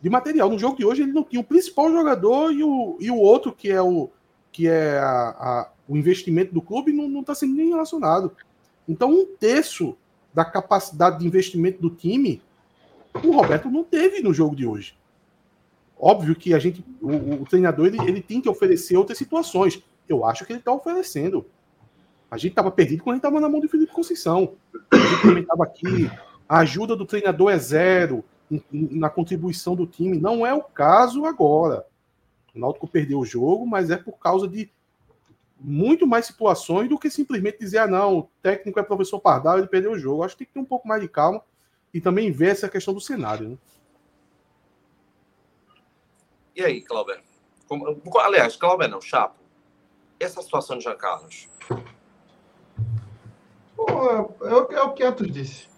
De material. No jogo de hoje ele não tinha o principal jogador e o, e o outro que é o que é a, a, o investimento do clube não está sendo nem relacionado. Então um terço da capacidade de investimento do time o Roberto não teve no jogo de hoje. Óbvio que a gente, o, o treinador, ele, ele tem que oferecer outras situações. Eu acho que ele está oferecendo. A gente estava perdido quando a gente estava na mão de Felipe Conceição. A gente comentava aqui, a ajuda do treinador é zero na contribuição do time. Não é o caso agora. O Náutico perdeu o jogo, mas é por causa de muito mais situações do que simplesmente dizer, ah, não, o técnico é professor Pardal, ele perdeu o jogo. Acho que tem que ter um pouco mais de calma e também ver essa questão do cenário. Né? E aí, Cláudio? Aliás, Cláudio não, Chapo. Essa situação de Jean Carlos? Pô, é, o, é o que Atos disse.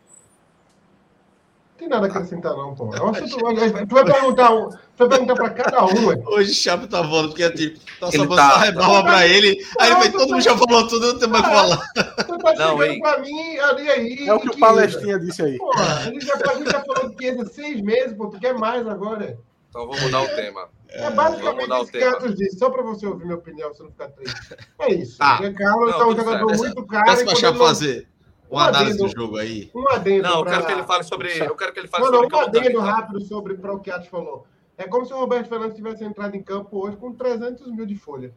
Não nada a acrescentar, não, pô. Eu acho que tu, tu vai perguntar, tu vai perguntar pra cada um. Ué. Hoje o Chapo tá falando, porque tipo, tá só botando tá, rebarba pra ele. Aí ele vai, todo mundo já falou tudo, não tem mais o que falar. Tu tá não, chegando pra mim ali aí. É o que, que o Palestrinha disse aí. Pô, a gente já, a gente já falou que é seis meses, pô. Tu quer mais agora? Então vou mudar o tema. É basicamente isso que Atos disse, só para você ouvir minha opinião, você não ficar triste. É isso. Ah, o Carlos é um jogador certo. muito caro. Peço para Chapo fazer um análise do jogo aí. Um adendo. Não, eu quero que ele fale sobre. Eu quero que ele fale não, sobre. Não, um adendo rápido sobre para o que Atos falou. É como se o Roberto Fernandes tivesse entrado em campo hoje com 300 mil de folha.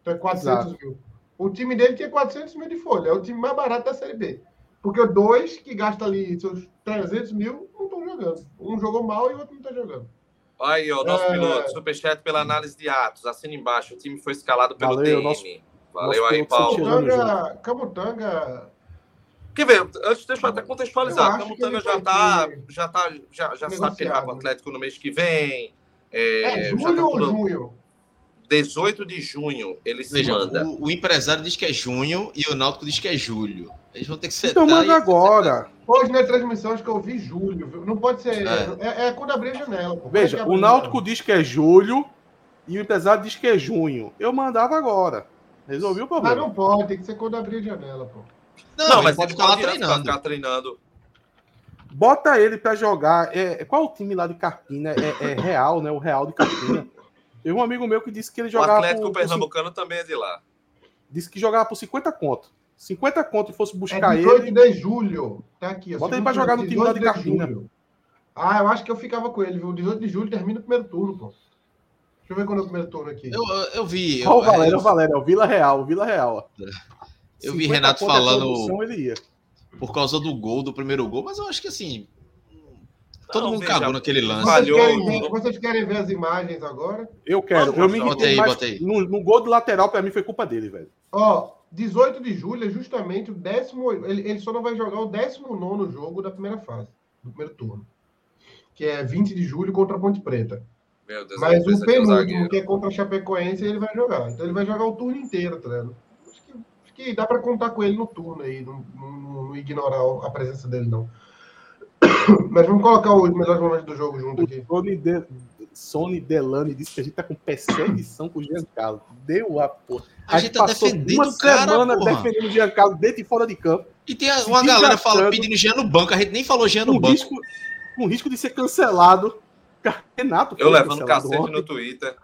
Então é 400 Exato. mil. O time dele tinha 400 mil de folha. É o time mais barato da Série B. Porque dois que gastam ali seus 300 mil não estão jogando. Um jogou mal e o outro não está jogando. Aí, ó, nosso é... piloto, superchat pela análise de atos. Assina embaixo. O time foi escalado pelo Valeu, DM. Nosso... Valeu nosso aí, Paulo. Camutanga, Camutanga. Quer ver? Antes, deixa eu até contextualizar. Camutanga já tá, já tá, já, já sabe que ele vai pro Atlético no mês que vem. É, é julho tá ou junho? 18 de junho ele se Veja, manda. O, o, empresário diz que é junho e o Náutico diz que é julho. Eles vão ter que ser. Então manda agora. Hoje na transmissão acho que eu vi julho. Não pode ser. É, é, é quando abrir a janela. Pô. Veja, o Náutico diz que é julho e o empresário diz que é junho. Eu mandava agora. Resolvi o problema. Mas não pode, tem que ser quando abrir a janela, pô. Não, não mas pode ficar lá treinando. Ficar treinando. Bota ele para jogar. É, qual o time lá de Carpina? É, é Real, né? O Real de Carpina. Teve um amigo meu que disse que ele jogava. O Atlético por, Pernambucano por, também é de lá. Disse que jogava por 50 conto. 50 conto e fosse buscar é 18 ele. de julho. Tá aqui. Bota ele pra jogar no time lá de Carpina. Ah, eu acho que eu ficava com ele, viu? 18 de julho termina o primeiro turno, pô. Deixa eu ver quando é o primeiro turno aqui. Eu, eu vi. Olha o Valério, o Valério, é o Vila Real, o Vila Real. Eu vi Renato falando. Produção, ele ia. Por causa do gol, do primeiro gol, mas eu acho que assim. Todo não, mundo veja, cagou naquele lance. Vocês querem, ver, vocês querem, ver, as imagens agora? Eu quero. eu me botei, mais, botei. No, no, gol do lateral, para mim, foi culpa dele, velho. Ó, 18 de julho é justamente o décimo. Ele, ele só não vai jogar o 19 jogo da primeira fase, do primeiro turno. Que é 20 de julho contra a Ponte Preta. Deus, Mas o penúltimo, que é contra a Chapecoense, ele vai jogar. Então ele vai jogar o turno inteiro, tá vendo? Que, dá para contar com ele no turno aí, não, não, não ignorar a presença dele, não. Mas vamos colocar os melhores momentos do jogo junto aqui. Sony, de... Sony Delane disse que a gente tá com perseguição com o Giancarlo. Deu a porra. A, a gente tá defendendo uma cara, semana porra. defendendo o Giancarlo dentro e fora de campo. E tem uma galera falando, pedindo Jean no banco. A gente nem falou Jean no com banco. Risco, com risco de ser cancelado. Renato. Eu levando cacete ontem. no Twitter.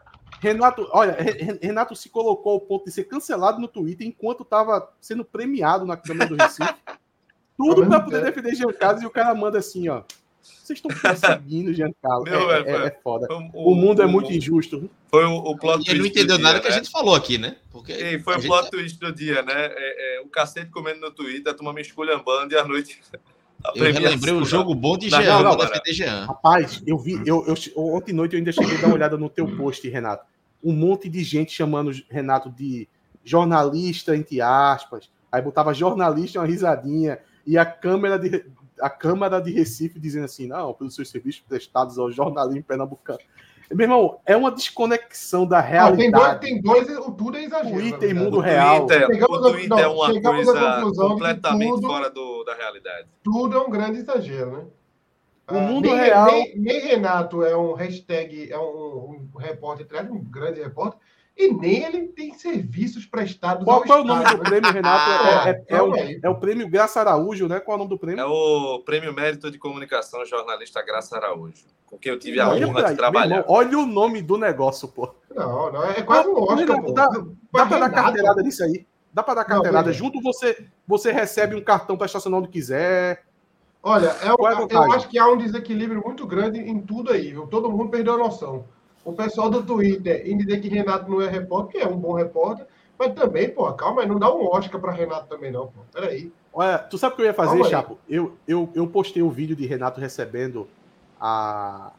Renato, olha, Renato se colocou ao ponto de ser cancelado no Twitter enquanto estava sendo premiado na Câmara do Recife. Tudo para poder defender Giancarlo e o cara manda assim, ó. Vocês estão perseguindo Giancarlo. é, é, é, foda. O, o mundo é muito injusto. Foi o, o plot twist. Ele não entendeu nada dia, que né? a gente falou aqui, né? Porque e foi o plot tá... twist do dia, né? É, é, o cacete comendo no Twitter, a turma me esculhambando e à noite. Eu lembrei o jogo bom de Jean, não, defender Jean. Rapaz, eu vi, eu, eu, ontem noite eu ainda cheguei a dar uma olhada no teu post, Renato. Um monte de gente chamando Renato de jornalista, entre aspas. Aí botava jornalista uma risadinha e a Câmara de, a Câmara de Recife dizendo assim, não, pelos seus serviços prestados ao jornalismo pernambucano. Meu irmão, é uma desconexão da realidade. tem, dois, tem dois, o tudo é exagero. Twitter e mundo real. Twitter, o Twitter não, é uma coisa completamente tudo, fora do, da realidade. Tudo é um grande exagero, né? O mundo nem, real. Nem, nem, Renato é um hashtag, é um, um repórter, um grande repórter, e nem ele tem serviços prestados Qual, qual é o nome do prêmio, Renato? É, é, é, o, é, o, prêmio Graça Araújo, né? Qual é o nome do prêmio? É o Prêmio Mérito de Comunicação Jornalista Graça Araújo, com quem eu tive a honra de trabalhar. Irmão, olha o nome do negócio, pô. Não, não, é quase um Oscar, pô. Dá, dá pra dar carteirada nisso aí. Dá pra dar carteirada. Não, Junto você, você recebe um cartão para estacionar onde quiser. Olha, é, é eu acho que há um desequilíbrio muito grande em tudo aí, viu? Todo mundo perdeu a noção o pessoal do Twitter em dizer que Renato não é repórter, que é um bom repórter, mas também, pô, calma aí, não dá um Oscar para Renato também, não, pô. Peraí. Olha, tu sabe o que eu ia fazer, calma Chapo? Eu, eu, eu postei o um vídeo de Renato recebendo a,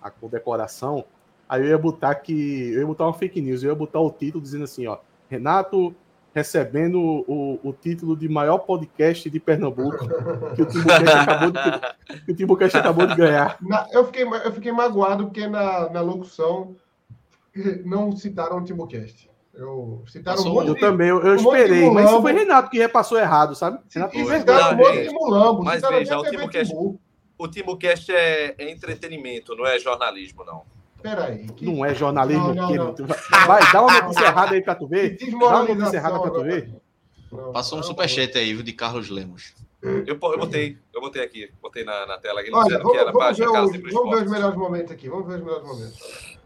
a condecoração. Aí eu ia botar que. Eu ia botar uma fake news, eu ia botar o título dizendo assim, ó. Renato recebendo o, o título de maior podcast de Pernambuco que o Timbucast acabou de, que o Timbucast acabou de ganhar. Na, eu, fiquei, eu fiquei magoado porque na, na locução não citaram o Timbucast. Eu, citaram um monte eu de, também, eu, eu um esperei, mas isso foi Renato que repassou errado, sabe? Renato citaram um monte de mulambo. Mas veja, o Timbucast, o Timbucast é, é entretenimento, não é jornalismo, não. Peraí. Que... Não é jornalismo não, não, não. Vai, dá uma notícia errada aí pra tu ver. Dá uma notícia errada pra tu ver. Passou um superchat aí, de Carlos Lemos. Eu, eu botei, eu botei aqui, botei na, na tela aqui, Olha, vamos, que era vamos, ver, o, vamos ver os melhores momentos aqui, vamos ver os melhores momentos.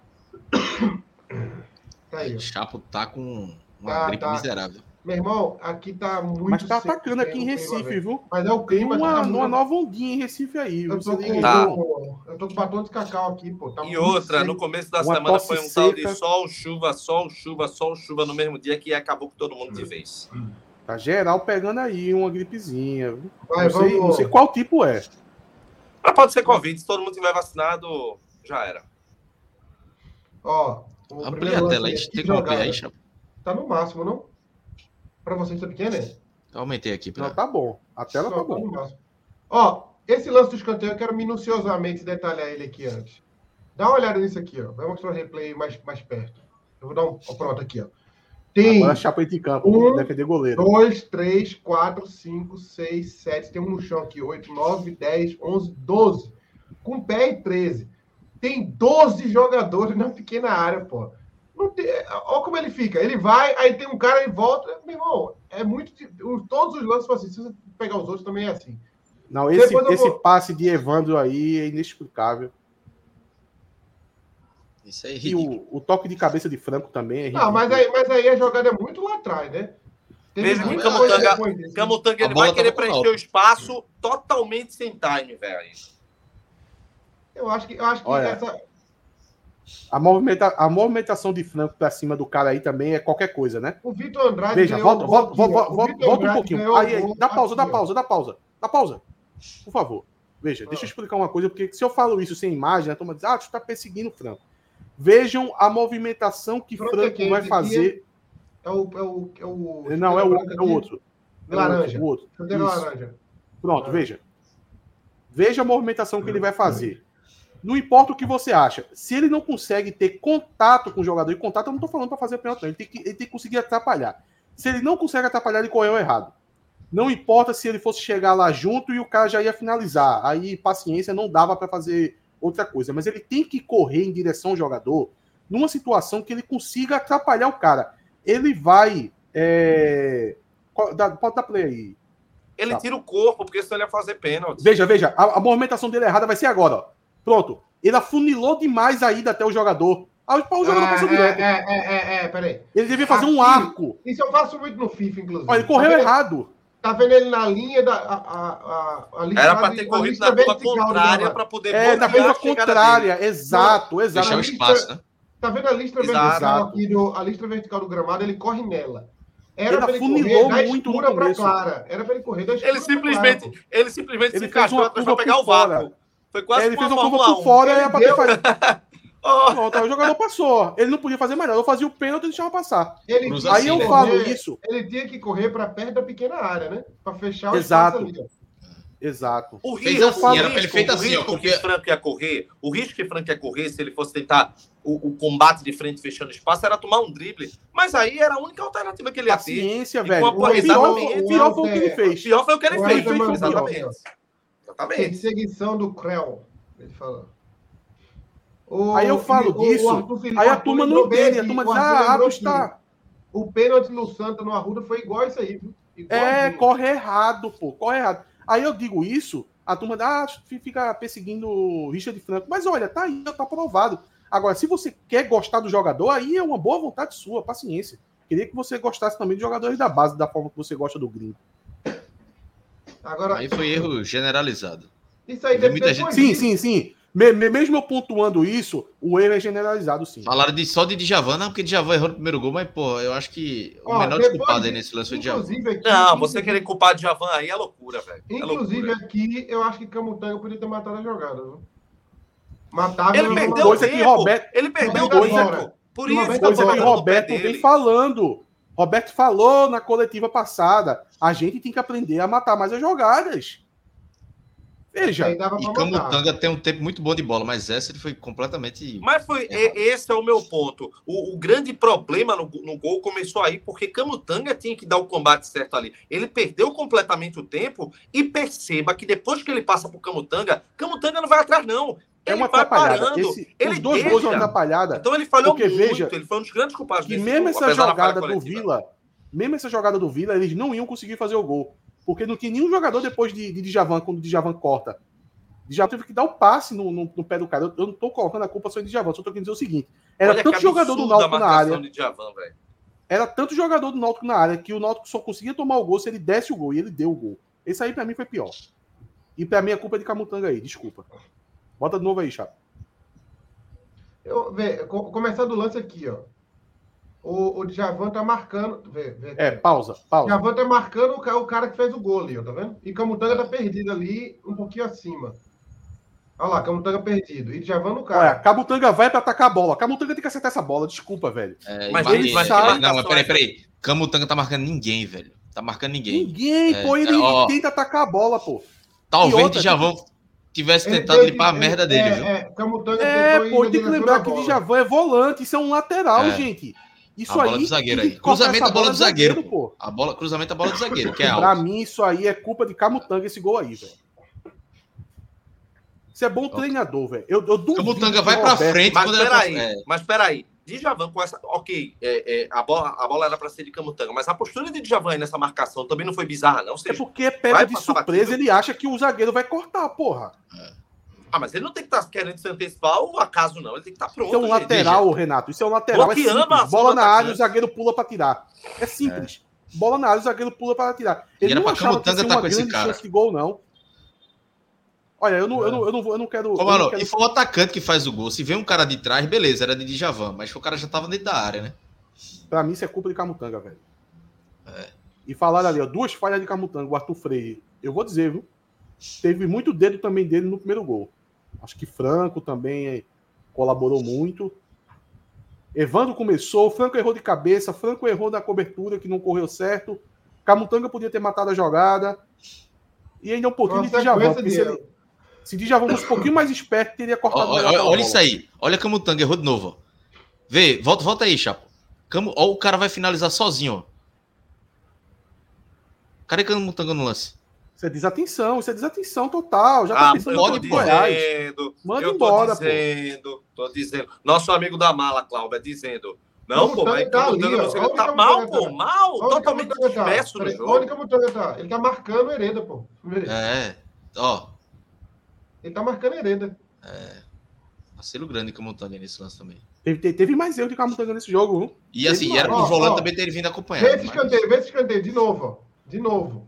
Tá aí. O Chapo tá com uma tá, gripe tá. miserável. Meu irmão, aqui tá muito. Mas tá atacando aqui em Recife, viu? Mas é o clima. Uma, tá uma nova ondinha em Recife aí. Eu tô, com, tá. eu tô com batom de cacau aqui, pô. Tá e outra, seco. no começo da uma semana foi um seca. tal de sol, chuva, sol, chuva, sol, chuva no mesmo dia que acabou com todo mundo de vez. Tá geral pegando aí uma gripezinha. Vai, não, sei, não sei qual tipo é. Mas pode ser Covid. Se todo mundo tiver vacinado, já era. Ó. Amplia a tela aí. Tem como ampliar aí, Tá no máximo, não? Para vocês tá pequeno, é? aumentei aqui. Pra... Não, tá bom. A tela Só tá bom. Ó, esse lance do escanteio eu quero minuciosamente detalhar ele aqui antes. Dá uma olhada nisso aqui, ó. Vai mostrar o replay mais, mais perto. Eu vou dar um. Ó, pronto, aqui, ó. Tem. Agora chapa de campo, um, defender goleiro. Dois, três, quatro, cinco, seis, sete. Tem um no chão aqui. Oito, nove, dez, onze, doze. Com pé e treze. Tem doze jogadores na pequena área, pô. Tem, olha como ele fica. Ele vai, aí tem um cara e volta. Meu irmão, é muito. Todos os lances são assim. Se você pegar os outros, também é assim. Não, esse, vou... esse passe de Evandro aí é inexplicável. Isso é e o, o, toque de cabeça de Franco também é ridículo. Não, mas aí, mas aí a jogada é muito lá atrás, né? Mesmo que Camutanga, Camutanga ele vai querer preencher o espaço totalmente sem time, velho. Eu acho que, eu acho que Olha, essa, a, movimenta, a movimentação de Franco para cima do cara aí também é qualquer coisa, né? O Vitor Andrade. Veja, volta, volta, volta, volta, volta um pouquinho. Aí, aí, dá pausa, dá pausa, dá pausa. Dá pausa. Por favor. Veja, ah. deixa eu explicar uma coisa, porque se eu falo isso sem imagem, a turma diz, ah, tu está perseguindo o Franco. Vejam a movimentação que Franco, Franco vai fazer. É o, é o, é o. Não, é o, é o outro. Laranja. É o outro. laranja. Pronto, veja. Veja a movimentação que ele vai fazer. Não importa o que você acha. Se ele não consegue ter contato com o jogador, e contato eu não estou falando para fazer pênalti, ele tem, que, ele tem que conseguir atrapalhar. Se ele não consegue atrapalhar, ele correu errado. Não importa se ele fosse chegar lá junto e o cara já ia finalizar. Aí, paciência, não dava para fazer outra coisa. Mas ele tem que correr em direção ao jogador numa situação que ele consiga atrapalhar o cara. Ele vai. É... Pode dar play aí. Ele tá. tira o corpo, porque senão ele ia fazer pênalti. Veja, veja, a, a movimentação dele errada vai ser agora, ó. Pronto. Ele afunilou demais a ida até o jogador. Aí o jogador ah, passou é, direto. É, é, é, é, peraí. Ele devia fazer Aqui, um arco. Isso eu faço muito no FIFA, inclusive. Olha, ele correu tá errado. Tá vendo ele na linha da. A, a, a, a Era para ter corrido na curva contrária para poder. É, na curva contrária, exato, exato. Deixar o espaço, né? Tá vendo a lista vertical aqui do, a lista vertical do gramado? Ele corre nela. Era ele funilou muito no começo. Clara. Era para ele correr da ele simplesmente, ele simplesmente ele se encaixou para pegar o vácuo. Foi quase Ele fez uma curva por fora e era pra ter fazer. Oh. Pronto, o jogador passou. Ele não podia fazer mais nada. Eu fazia o pênalti e deixava passar. Ele aí eu falo isso. Ele tinha que correr para perto da pequena área, né? Para fechar o Exato. Ali. Exato. O risco, assim, o risco, feito assim, o risco porque... que Franco ia correr, o risco que Franco ia correr se ele fosse tentar o, o, combate de frente fechando espaço era tomar um drible. Mas aí era a única alternativa que ele ia ter. Ciência, velho. O pior, o pior foi o que ele fez. O pior foi o que ele o fez. Exatamente. Exatamente. Perseguição do Creu. Ele falou. O, aí eu falo o, disso, Felipe, aí a turma não entende, a turma diz, ah, está... O pênalti no Santa, no Arruda, foi igual isso aí, viu? É, corre errado, pô, corre errado. Aí eu digo isso, a turma ah, fica perseguindo o Richard Franco. Mas olha, tá aí, tá provado. Agora, se você quer gostar do jogador, aí é uma boa vontade sua, paciência. Queria que você gostasse também de jogadores da base, da forma que você gosta do gringo. Agora... Aí foi erro generalizado. Isso aí deve muita gente... Sim, sim, sim. Mesmo eu pontuando isso, o erro é generalizado, sim. Falaram de, só de Djavan, não, porque Djavan errou no primeiro gol, mas, pô, eu acho que o Ó, menor desculpado aí nesse lance foi Djavan. Aqui, não, você querer culpar Djavan aí é loucura, velho. É inclusive, loucura. aqui, eu acho que Camutanga podia ter matado a jogada, viu? Matava ele perdeu coisa que Roberto, ele perdeu o tempo. Por isso coisa que Roberto vem falando. Roberto falou na coletiva passada. A gente tem que aprender a matar mais as jogadas. Veja. E Camutanga tem um tempo muito bom de bola, mas essa ele foi completamente. Mas foi esse é o meu ponto. O, o grande problema no, no, gol começou aí porque Camutanga tinha que dar o combate certo ali. Ele perdeu completamente o tempo e perceba que depois que ele passa por Camutanga, Camutanga não vai atrás, não. É uma atrapalhada. Esse, os dois deixa. gols são atrapalhada. Então ele falhou porque, muito. Veja, ele foi um dos grandes culpados. Que mesmo gol, essa jogada do Vila, mesmo essa jogada do Vila, eles não iam conseguir fazer o gol. Porque não tinha nenhum jogador depois de, de Djavan, quando o Djavan corta. Djavan teve que dar o passe no, no, no pé do cara. Eu, eu não estou colocando a culpa só em Djavan, só tô querendo dizer o seguinte. Era Olha tanto jogador do Náutico na área. Djavan, era tanto jogador do Náutico na área que o Náutico só conseguia tomar o gol se ele desse o gol. E ele deu o gol. Esse aí para mim foi pior. E para mim a culpa é de Camutanga aí, desculpa. Bota de novo aí, Chapo. Eu, vê, começando o lance aqui, ó. O, o Djavan tá marcando. Vê, vê, é, pausa, pausa. O Djavan tá marcando o, o cara que fez o gol ali, ó, tá vendo? E Camutanga tá perdido ali, um pouquinho acima. Olha lá, Camutanga perdido. E Djavan no cara. Olha, Camutanga vai pra atacar a bola. Camutanga tem que acertar essa bola, desculpa, velho. É, mas ele mas, sabe. Não, mas peraí, peraí. Camutanga tá marcando ninguém, velho. Tá marcando ninguém. Ninguém, é, pô, ele é, tenta atacar a bola, pô. Talvez Djavan tivesse tentado limpar a merda dele, é, viu? É, Camutanga é pô, tem que lembrar que Djavan é volante, isso é um lateral, é. gente. Isso a bola aí. Do zagueiro aí. Cruzamento a bola do zagueiro, zagueiro pô. A bola, cruzamento a bola do zagueiro, que é alto. Pra mim, isso aí é culpa de Camutanga, esse gol aí, velho. Isso é bom treinador, velho. Eu, eu duvido. Camutanga vai pra frente. Mas peraí, é. mas peraí. Djavan com essa. Ok, é, é, a, bola, a bola era para ser de Camutanga, mas a postura de Djavan nessa marcação também não foi bizarra, não. Seja, é porque é pega de surpresa, batido. ele acha que o zagueiro vai cortar, porra. É. Ah, mas ele não tem que estar tá querendo se antecipar o acaso, não. Ele tem que estar tá pronto. Isso é um lateral, gente. Renato. Isso é um lateral. É Bola na área, o zagueiro pula para tirar. É simples. É. Bola na área, o zagueiro pula para tirar. Ele não achava que tinha tá uma grande chance de gol, não. Olha, eu não, eu não, eu não, vou, eu não quero. Ô, mano, quero... e foi o atacante que faz o gol. Se vem um cara de trás, beleza, era de Djavan, mas o cara já tava dentro da área, né? Pra mim, isso é culpa de Camutanga, velho. É. E falaram ali, ó, duas falhas de Camutanga, o Arthur Freire. Eu vou dizer, viu? Teve muito dedo também dele no primeiro gol. Acho que Franco também colaborou muito. Evandro começou, Franco errou de cabeça, Franco errou na cobertura que não correu certo. Camutanga podia ter matado a jogada. E ainda um pouquinho Nossa, de Djavan. Se, ele, se Djavan fosse um pouquinho mais esperto, teria cortado Olha, olha, olha isso aí. Olha Camutanga, errou de novo. Vê, volta, volta aí, Chapo. Camo, ó, o cara vai finalizar sozinho. Cadê Camutanga no lance? Isso é desatenção, isso é desatenção total. Já tá ah, pensando pode dizendo, Manda eu embora, tô dizendo, pô. tô dizendo. Nosso amigo da mala, Cláudio, é dizendo. Não, pô, mas tá, ali, ó, tá mal, pô, mal, totalmente tá? disperso no jogo. Onde que o tá? Ele tá marcando o Hereda, pô. É, ó. Ele tá marcando Hereda. É. Vacilo grande que o Montanha nesse lance também. Teve, teve mais erro de Camutanga nesse jogo, viu? E assim, era pro volante também ter vindo acompanhar. Vê esse escanteio, vê esse escanteio, de novo, ó. De novo.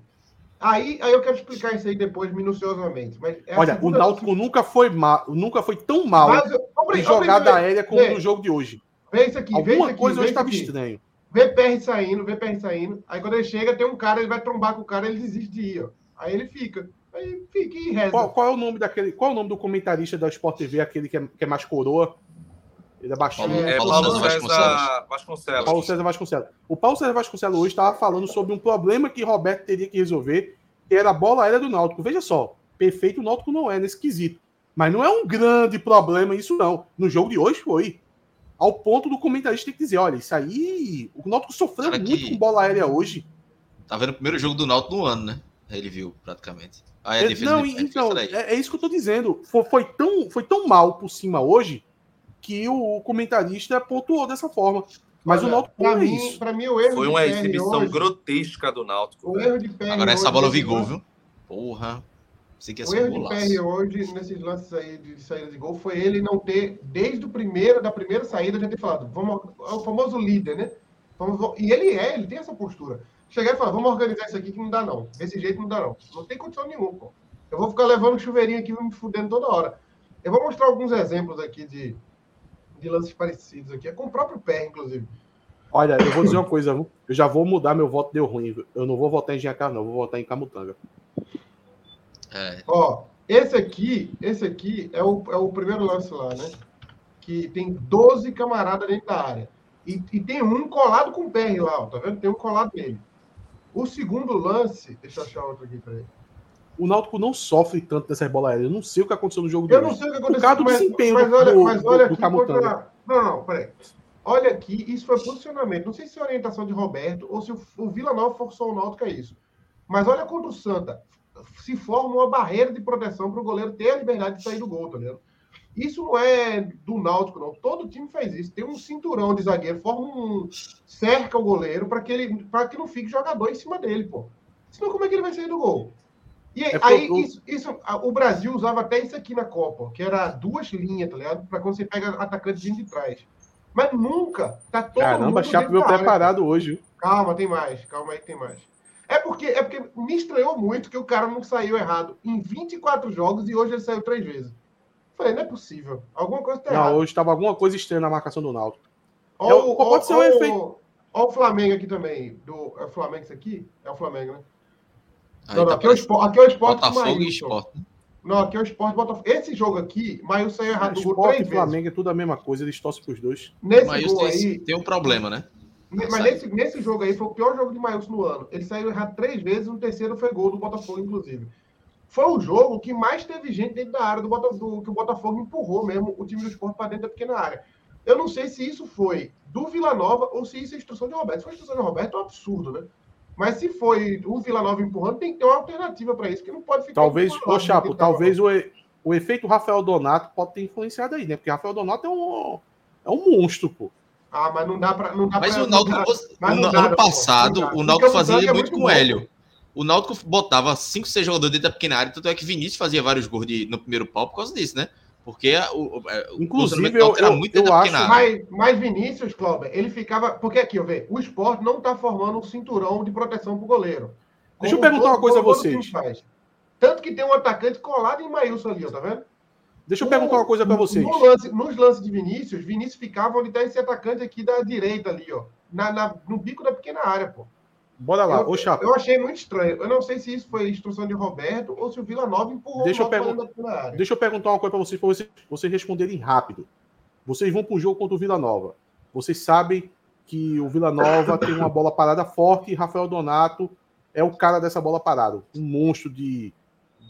Aí, aí eu quero explicar isso aí depois minuciosamente. Mas é Olha, o Náutico vez. nunca foi mal, nunca foi tão mal mas, em jogada aérea como vê, no jogo de hoje. Vê isso aqui, Alguma vê isso coisa hoje estava estranho. Vê PR saindo, vê PR saindo. Aí quando ele chega, tem um cara, ele vai trombar com o cara, ele desiste de ir. Ó. Aí ele fica. Aí fica e reza. Qual, qual, é o nome daquele? Qual é o nome do comentarista da Sport TV, aquele que é, que é mais coroa? Ele é baixinho. É, é Paulo, César Vasconcelos. Paulo César Vasconcelos. O Paulo César Vasconcelos hoje estava falando sobre um problema que Roberto teria que resolver, que era a bola aérea do Náutico. Veja só, perfeito o Náutico não é nesse quesito. Mas não é um grande problema isso, não. No jogo de hoje foi. Ao ponto do comentarista ter que dizer: olha, isso aí. O Náutico sofreu Cara, muito com bola aérea hoje. Tá vendo o primeiro jogo do Náutico no ano, né? Ele viu, praticamente. Ah, é, não, então, é, é, isso que eu tô dizendo. Foi, foi, tão, foi tão mal por cima hoje que o comentarista pontuou dessa forma. Mas Olha, o Náutico pra não é mim, isso. Pra mim, o erro Foi de uma exibição hoje- grotesca do Náutico. O erro de PR Agora essa bola vigou, viu? Porra. Sei que ia O erro de golaço. PR hoje, nesses lances aí de saída de gol, foi ele não ter, desde o primeiro, da primeira saída, já ter falado, vamos, é o famoso líder, né? Vamos- e ele é, ele tem essa postura. Chegar e falar, vamos organizar isso aqui que não dá não. Desse jeito não dá não. Não tem condição nenhuma, pô. Eu vou ficar levando chuveirinho aqui me fudendo toda hora. Eu vou mostrar alguns exemplos aqui de, de lances parecidos aqui. É com o próprio PR, inclusive. Olha, eu vou dizer uma coisa, eu já vou mudar meu voto, deu ruim. Eu não vou votar em Giancar, não, eu vou votar em Camutanga. É. Ó, esse aqui, esse aqui é o, é o primeiro lance lá, né? Que tem 12 camaradas dentro da área. E, e tem um colado com o PR lá, ó, tá vendo? Tem um colado nele. O segundo lance, deixa eu achar outro aqui pra ele. O Náutico não sofre tanto dessas bolas aéreas. Eu não sei o que aconteceu no jogo de Eu não sei o que Por aconteceu, causa do mas, desempenho mas do- olha, do- mas olha do aqui Camutanga. contra... Não, não, peraí. Olha aqui, isso foi posicionamento. Não sei se é orientação de Roberto ou se o, o Vila Nova forçou o Náutico a isso. Mas olha contra o Santa. Se forma uma barreira de proteção para o goleiro ter a liberdade de sair do gol, tá vendo? Isso não é do Náutico, não. Todo time faz isso. Tem um cinturão de zagueiro, forma um. cerca o goleiro para que ele para que não fique jogador em cima dele, pô. Senão, como é que ele vai sair do gol? E aí, É aí o- isso, isso- a- o Brasil usava até isso aqui na Copa, que era duas linhas, tá ligado? Para quando você pega atacante de trás. Mas nunca tá todo Caramba, da área, preparado hoje. Calma, tem mais. Calma aí tem mais. É porque, é porque me estranhou muito que o cara não saiu errado em 24 jogos e hoje ele saiu três vezes. Falei, não é possível. Alguma coisa tá errada. Não, hoje estava alguma coisa estranha na marcação do Náutico. Ó, é o- o- pode ser um efeito. O Flamengo aqui também. Do, é o Flamengo isso aqui? É o Flamengo, né? Aí não, não, tá aqui, é o Sport, aqui é o Sport com Botafogo e Maílson. Sport. Não, aqui é o Sport Botafogo. Esse jogo aqui, Maio saiu errado do gol Esporte três e vezes. Flamengo é tudo a mesma coisa, eles torcem pros dois. Nesse Mas gol tem, aí, tem um problema, né? Mas Sai. nesse, nesse jogo aí foi o pior jogo de Maílson no ano. Ele saiu errado três vezes, no terceiro foi gol do Botafogo, inclusive. Foi o jogo que mais teve gente dentro da área do Botafogo, que o Botafogo empurrou mesmo o time do esporte para dentro da pequena área. Eu não sei se isso foi do Vila Nova ou se isso é instrução de Roberto. Se foi instrução de Roberto, é um absurdo, né? Mas se foi o Vila Nova empurrando, tem que ter uma alternativa para isso, que não pode ficar. Talvez, ô Chapo, da talvez o, e- o efeito Rafael Donato pode ter influenciado aí, né? Porque Rafael Donato é um, é um monstro, pô. Ah, mas não dá para. Mas pra, o Náutico, não dá- o- mas o- ano passado, não dá. o Náutico Porque o fazia é muito com o bom. Hélio. O Náutico botava 5, 6 jogadores dentro da pequena área, tanto é que Vinícius fazia vários gols de- no primeiro pau por causa disso, né? Porque o, o, é, o Inclusive, eu- era eu- muito dentro eu da acho pequena área. Mas, mas Vinícius, Cláudio, ele ficava. Porque aqui, ó, vê, o esporte não tá formando um cinturão de proteção pro goleiro. Deixa eu perguntar uma todo- coisa a vocês. Tanto que tem um atacante colado em Maílson ali, ó, tá vendo? Deixa eu perguntar uma coisa pra vocês. No lance- nos lances de Vinícius, Vinícius ficava onde tá esse atacante aqui da direita ali, ó. Na, na- no bico da pequena área, pô. Bora lá, eu, ô Chapo. eu achei muito estranho. Eu não sei se isso foi instrução de Roberto ou se o Vila Nova empurrou Deixa eu o Náutico pergun-. Deixa eu perguntar uma coisa pra vocês, pra vocês, vocês responderem rápido. Vocês vão pro jogo contra o Vila Nova. Vocês sabem que o Vila Nova tem uma bola parada forte e Rafael Donato é o cara dessa bola parada. Um monstro de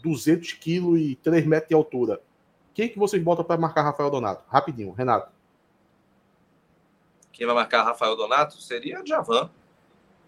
200 quilos e 3 metros de altura. Quem que vocês botam para marcar Rafael Donato? Rapidinho, Renato. Quem vai marcar Rafael Donato seria Javan.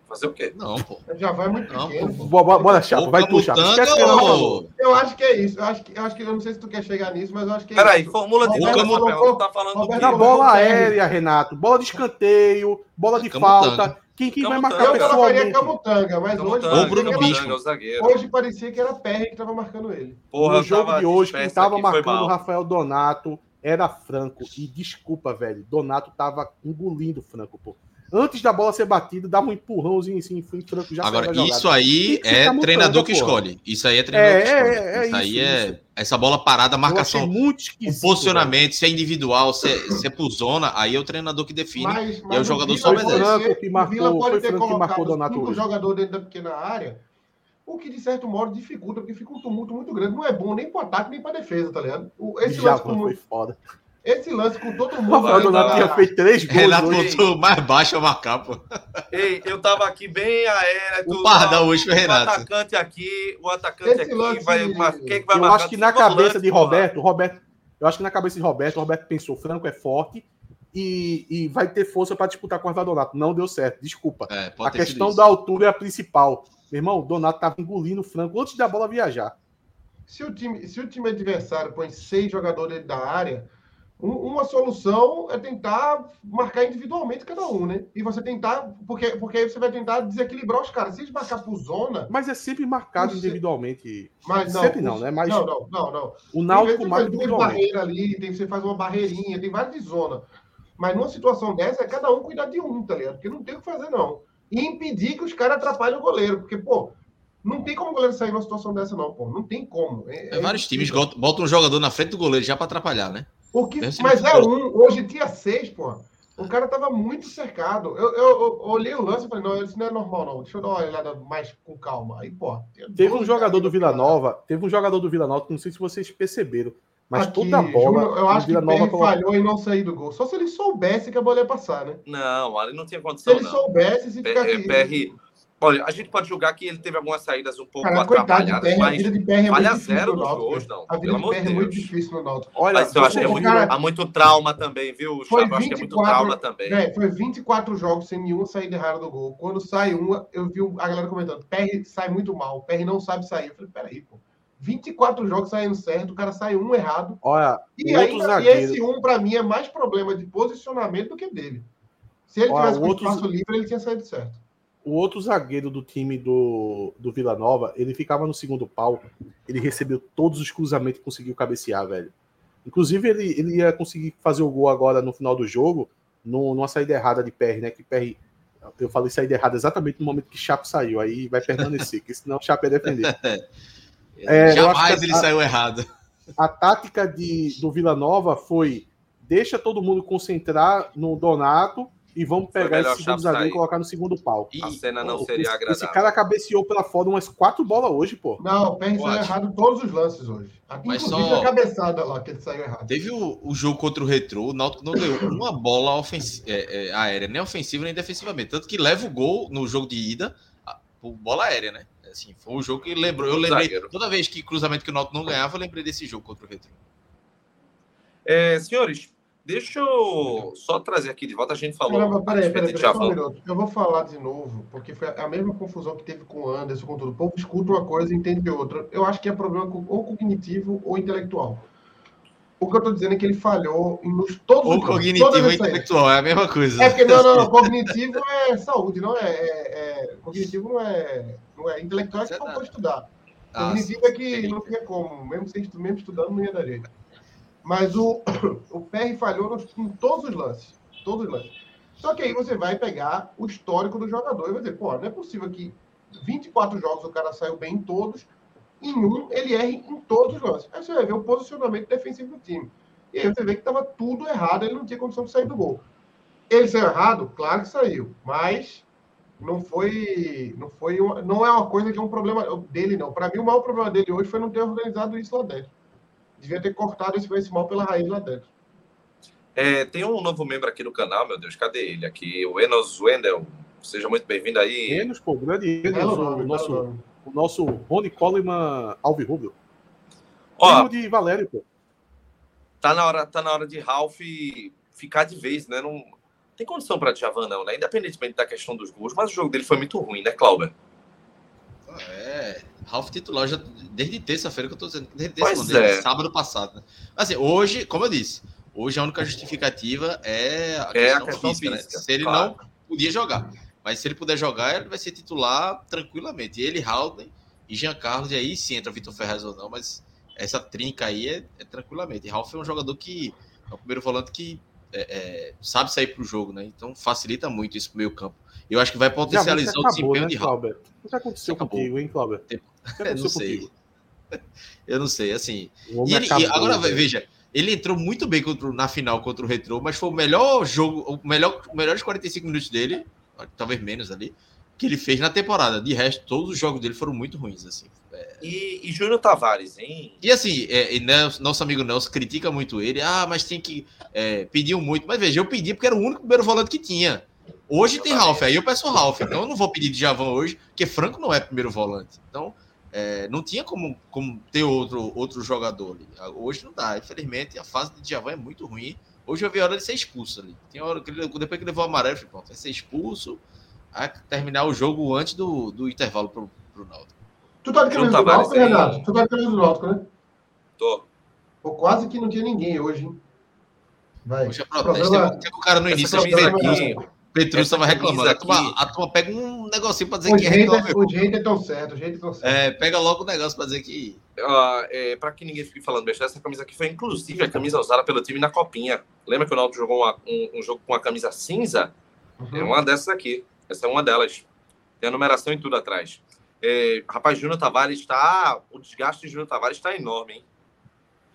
Fazer o quê? Não, pô. Já vai muito Não, pequeno. pô. Bora, bora, bora Chapo, Ou vai tu, Chapo. Ou-. Eu acho que é isso. Eu acho que, eu acho que eu não sei se tu quer chegar nisso, mas eu acho que é Peraí, isso. formula de novo, tá falando do Roberto colocou- bola aérea, Renato. Bola de escanteio, bola de Camutanga. falta. Quem, quem vai marcar Eu colocaria pessoalmente? Camutanga, mas hoje, Camutanga, Ou Bruno parecia Bispo. hoje parecia que era PR que estava marcando ele. Porra, no jogo de hoje, quem disperso tava aqui, foi marcando o. Rafael Donato era Franco. E desculpa, velho. Donato tava engolindo o Franco, pô. Antes da bola ser batida, dava um empurrãozinho assim, foi Franco já Agora, isso aí é treinador que escolhe. Isso aí é treinador É, que escolhe. é, é isso aí isso, é. isso. Essa bola parada, marcação, muito o posicionamento, se é individual, se é, se é por zona, aí é o treinador que define. Mas, e é o jogador Vila só obedece. Franco que marcou- o Vila pode foi ter Franco colocado hoje. jogadores dentro da pequena área, o que de certo modo dificulta, porque fica um tumulto muito grande. Não é bom nem para ataque nem para defesa, tá ligado? O- Esse Já lance, com, foi foda. Esse lance com todo O mundo. Rafael Donato da- tinha feito três gols Renato botou mais baixo a marcar, pô. Ei, eu tava aqui bem aéreo. O Pardal hoje foi O Renato. atacante aqui, o atacante Esse aqui lance- vai. Quem que vai Eu marcar? acho que na cabeça de porra. Roberto, Roberto, eu acho que na cabeça de Roberto, o Roberto pensou, Franco é forte e, e vai ter força para disputar com o Rafael Donato. Não deu certo, desculpa. É, a questão da altura é a principal. Meu irmão, o Donato tava engolindo o Franco antes da bola viajar. Se o, time, se o time adversário põe seis jogadores dentro da área, uma solução é tentar marcar individualmente cada um, né? E você tentar, porque, porque aí você vai tentar desequilibrar os caras. Se eles marcar por zona. Mas é sempre marcado você... individualmente. Mas não, sempre não, né? Mas não, não, não, não. O Náutico mais individualmente. barreiras ali, tem, você faz uma barreirinha, tem várias de zona. Mas numa situação dessa, é cada um cuidar de um, tá ligado? Porque não tem o que fazer, não. E impedir que os caras atrapalhem o goleiro. Porque, pô, não tem como o goleiro sair numa situação dessa, não, pô. Não tem como. É, é vários times botam um jogador na frente do goleiro já para atrapalhar, né? O que, mas é um, hoje tinha seis, pô. O cara tava muito cercado. Eu, eu, eu olhei o lance e falei, não, isso não é normal, não. Deixa eu dar uma olhada mais com calma. Aí, pô. Teve um jogador do Vila Nova, teve um jogador do Vila Nova, não sei se vocês perceberam, mas Aqui, toda a bola. Eu acho que ele falhou e não sair do gol. Só se ele soubesse que a bola ia passar, né? Não, ali não tinha condição. Se ele não. soubesse, se ficar aqui. PR, Olha, a gente pode julgar que ele teve algumas saídas um pouco Cara, atrapalhadas, mas a vida de é falha zero nos gols, não. A vida de PR é muito difícil no Náutico. Olha, mas eu acho que é muito, cara, há muito trauma também, viu, Chavo? acho que é muito trauma também. É, foi 24 jogos sem nenhuma saída errada do gol. Quando sai uma, eu vi a galera comentando, PR sai muito mal, PR não sabe sair. Eu falei, peraí, pô. 24 jogos saindo certo, o cara sai um errado. Olha, e, ainda, e esse um, para mim, é mais problema de posicionamento do que dele. Se ele Olha, tivesse com outro... espaço livre, ele tinha saído certo o outro zagueiro do time do, do Vila Nova, ele ficava no segundo pau, ele recebeu todos os cruzamentos e conseguiu cabecear, velho. Inclusive, ele, ele ia conseguir fazer o gol agora no final do jogo, no, numa saída errada de PR, né? Que PR, eu falei saída errada exatamente no momento que Chape saiu, aí vai permanecer, porque senão o Chape ia defender. é, Jamais ele a, saiu errado. A tática de, do Vila Nova foi deixa todo mundo concentrar no Donato e vamos pegar esse segundo zagueiro e colocar no segundo pau. A cena não seria agradável. Esse cara cabeceou pela fora umas quatro bolas hoje, pô. Não, o PR saiu errado todos os lances hoje. Mas Inclusive só... a cabeçada lá que ele saiu errado. Teve o, o jogo contra o Retro, o Náutico não deu uma bola ofensiva, é, é, aérea, nem ofensiva nem defensivamente. Tanto que leva o gol no jogo de ida por bola aérea, né? Assim, foi um jogo que lembrou. Eu lembrei, Zagueiro. toda vez que cruzamento que o Náutico não ganhava, eu lembrei desse jogo contra o Retro. É, senhores, Deixa eu só trazer aqui de volta. A gente falou. Peraí, peraí, peraí, só um minuto. Eu vou falar de novo, porque foi a mesma confusão que teve com o Anderson, com tudo. O povo escuta uma coisa e entende outra. Eu acho que é problema ou cognitivo ou intelectual. O que eu estou dizendo é que ele falhou nos todos Ou cognitivo ou intelectual, é a mesma coisa. É porque, não, não, não cognitivo é saúde, não é, é, é, Cognitivo não é. Não é intelectual é que não pode estudar. Ah, cognitivo é que não tinha como, mesmo, sem, mesmo estudando, não ia dar jeito. Mas o, o falhou em todos os lances. Todos os lances. Só que aí você vai pegar o histórico do jogador e vai dizer, pô, não é possível que 24 jogos o cara saiu bem em todos, em um ele erre em todos os lances. Aí você vai ver o posicionamento defensivo do time. E aí você vê que estava tudo errado, ele não tinha condição de sair do gol. Ele saiu errado? Claro que saiu, mas não foi, não foi, uma, não é uma coisa que é um problema dele não. Para mim o maior problema dele hoje foi não ter organizado isso lá dentro devia ter cortado esse vencimento pela raiz lá dentro. É, tem um novo membro aqui no canal, meu Deus, cadê ele? Aqui, o Enos Wendel. Seja muito bem-vindo aí. Enos, pô, grande Enos, o, nosso, o nosso Rony Coleman Alvirrubio. Ó, de Valério, pô. Tá na hora, tá na hora de Ralph ficar de vez, né? Não tem condição para Djavan, não, né? Independentemente da questão dos gols, mas o jogo dele foi muito ruim, né, Clauber? É, Ralf titular já desde terça-feira que eu tô dizendo, desde, terça, é. sábado passado. Né? Assim, hoje, como eu disse, hoje a única justificativa é a questão, é a questão física, física, né? Se ele claro. não podia jogar. Mas se ele puder jogar, ele vai ser titular tranquilamente. Ele, Haldane e Jean Carlos, e aí sim entra Vitor Ferraz ou não, mas essa trinca aí é, é tranquilamente. E Ralf é um jogador que é o primeiro volante que é, é, sabe sair para o jogo, né? Então facilita muito isso pro meio campo. Eu acho que vai potencializar acabou, o desempenho né, de Ralf. O que aconteceu contigo, hein, Cláudio? Eu não sei. Eu não sei, assim. E, ele, acabou, e agora, né? veja, ele entrou muito bem contra, na final contra o Retro, mas foi o melhor jogo, o melhor, o melhor de 45 minutos dele, talvez menos ali, que ele fez na temporada. De resto, todos os jogos dele foram muito ruins, assim. É... E, e Júnior Tavares, hein? E assim, é, e Nelson, nosso amigo Nelson critica muito ele. Ah, mas tem que. É, pediu muito. Mas veja, eu pedi porque era o único primeiro volante que tinha. Hoje tem Ralf, aí eu peço Ralf. Então eu não vou pedir de Javan hoje, porque Franco não é primeiro volante. Então é, não tinha como, como ter outro, outro jogador ali. Hoje não dá. Infelizmente, a fase de Javan é muito ruim. Hoje eu vi a hora de ser expulso ali. Tem hora que ele, depois que levou o amarelo, eu falei, pronto, vai ser expulso. Vai terminar o jogo antes do, do intervalo pro, pro Náutico. Tu tá de camisa do Náutico, Renato? Tu tá de camisa do Náutico, né? Tô. Pô, quase que não tinha ninguém hoje, hein? Vai. Hoje é protesto. Problema... o cara no início aqui. Petrus estava reclamando. A turma, a turma, pega um negocinho para dizer o que reclama. O jeito é tão certo, o jeito é tão certo. É, pega logo o negócio para dizer que. Uh, é, para que ninguém fique falando besteira, essa camisa aqui foi inclusive a camisa usada pelo time na Copinha. Lembra que o Náutico jogou uma, um, um, jogo com a camisa cinza? Uhum. É uma dessas aqui. Essa é uma delas. Tem a numeração e tudo atrás. É, rapaz, Júnior Tavares está. O desgaste de Júnior Tavares está enorme, hein?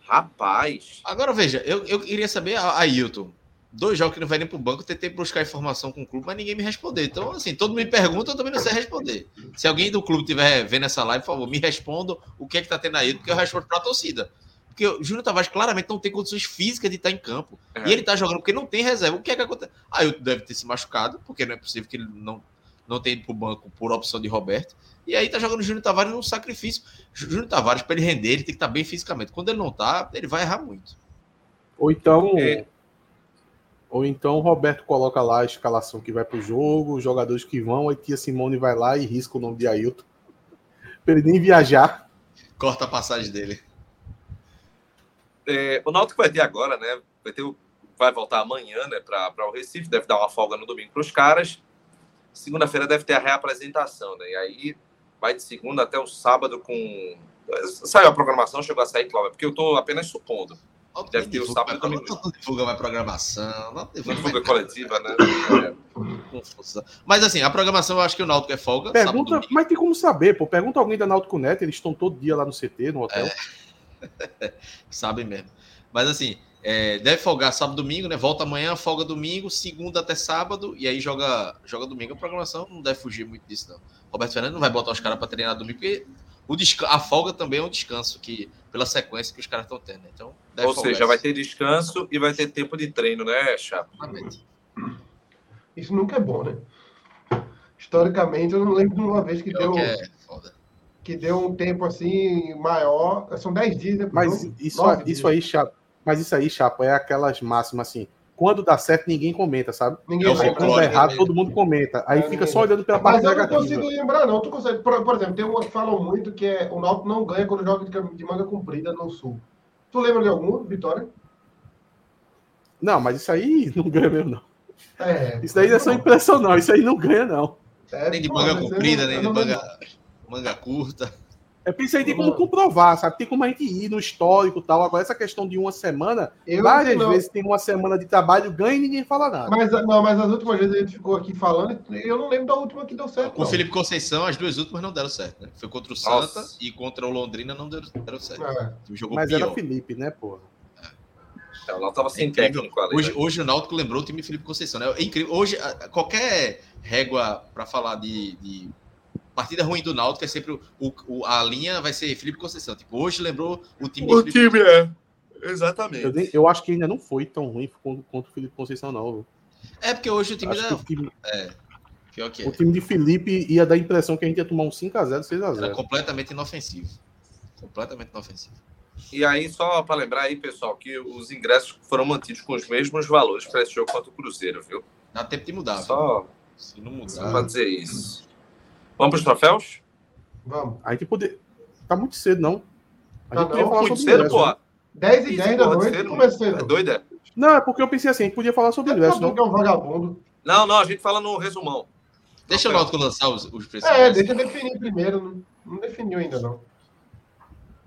Rapaz. Agora veja, eu, eu queria saber a Ailton dois jogos que não vai nem pro banco, tentei buscar informação com o clube, mas ninguém me respondeu. Então, assim, todo mundo me pergunta, eu também não sei responder. Se alguém do clube estiver vendo essa live, por favor, me responda o que é que tá tendo aí, porque eu respondo pra torcida. Porque o Júnior Tavares claramente não tem condições físicas de estar em campo. É. E ele tá jogando porque não tem reserva. O que é que acontece? Aí ah, deve ter se machucado, porque não é possível que ele não, não tenha ido pro banco por opção de Roberto. E aí tá jogando o Júnior Tavares num sacrifício. Júnior Tavares, para ele render, ele tem que estar tá bem fisicamente. Quando ele não tá, ele vai errar muito. Ou então, é. Ou então o Roberto coloca lá a escalação que vai para o jogo, os jogadores que vão, aí Tia Simone vai lá e risca o nome de Ailton. Para ele nem viajar. Corta a passagem dele. É, o Náutico vai ter agora, né? Vai, ter, vai voltar amanhã né, para o Recife, deve dar uma folga no domingo para os caras. Segunda-feira deve ter a reapresentação, né? E aí vai de segunda até o sábado com. Saiu a programação, chegou a sair, Cláudio, porque eu estou apenas supondo. Deve ter o sábado também. Não divulga mais programação. Não divulga, divulga coletiva, né? É. Mas assim, a programação eu acho que o Náutico é folga. Pergunta, mas tem como saber, pô. Pergunta alguém da Náutico Net, eles estão todo dia lá no CT, no hotel. É. Sabem mesmo. Mas assim, é, deve folgar sábado domingo, né? Volta amanhã, folga domingo, segunda até sábado, e aí joga, joga domingo. A programação não deve fugir muito disso, não. Roberto Fernandes não vai botar os caras para treinar domingo, porque o a folga também é um descanso que pela sequência que os caras estão tendo. Então, Ou seja, vai ter descanso e vai ter tempo de treino, né, Chapo? Exatamente. Isso nunca é bom, né? Historicamente, eu não lembro de uma vez que deu. Que, é que deu um tempo assim maior. São 10 dias, né? Mas isso, isso aí, Chapo. Mas isso aí, Chapo, é aquelas máximas assim quando dá certo, ninguém comenta, sabe? Ninguém é comenta. Quando dá errado, todo mundo comenta. Aí é, fica só olhando pela parte negativa. Mas eu não consigo lembrar, não. Tu consegue... por, por, exemplo, tem uma que falam muito que é o Náutico não ganha quando joga de manga comprida no Sul. Tu lembra de algum, Vitória? Não, mas isso aí não ganha mesmo, não. É, isso daí não é só impressão, não. Isso aí não ganha, não. É, nem de manga comprida, nem de manga, manga curta. É porque isso aí tem como comprovar, sabe? Tem como a gente ir no histórico e tal. Agora, essa questão de uma semana, eu várias não. vezes tem uma semana de trabalho, ganha e ninguém fala nada. Mas, não, mas as últimas vezes a gente ficou aqui falando, eu não lembro da última que deu certo. Com o Felipe Conceição, as duas últimas não deram certo, né? Foi contra o Nossa. Santa e contra o Londrina não deram, deram certo. É. mas pior. era o Felipe, né, porra? É, o Náutico tava sem é técnico ali. Hoje, né? hoje o Náutico lembrou o time Felipe Conceição, né? É incrível. Hoje, qualquer régua para falar de, de partida ruim do Náutico é sempre o, o, a linha vai ser Felipe Conceição. Tipo, hoje lembrou o time. O time é. Exatamente. Eu, eu, acho que ainda não foi tão ruim contra o Felipe Conceição, não. É porque hoje o time da. O time, é. Pior que é. O time de Felipe ia dar a impressão que a gente ia tomar um 5x0, 6x0. Era completamente inofensivo. Completamente inofensivo. E aí, só para lembrar aí, pessoal, que os ingressos foram mantidos com os mesmos valores para esse jogo contra o Cruzeiro, viu? Dá tempo de mudar. Só, Se não mudar. Só para dizer isso. Vamos para os troféus? Vamos. A gente poder. Tá muito cedo, não. A gente tá podia não, falar muito sobre cedo, pô. 10 e 10 da noite começou. É doida? Não, é porque eu pensei assim, a gente podia falar sobre o ingresso, não. é um vagabundo. Não, não, a gente fala no resumão. Deixa o Náutico lançar os, os preços. É, deixa eu definir primeiro. Não, não definiu ainda, não.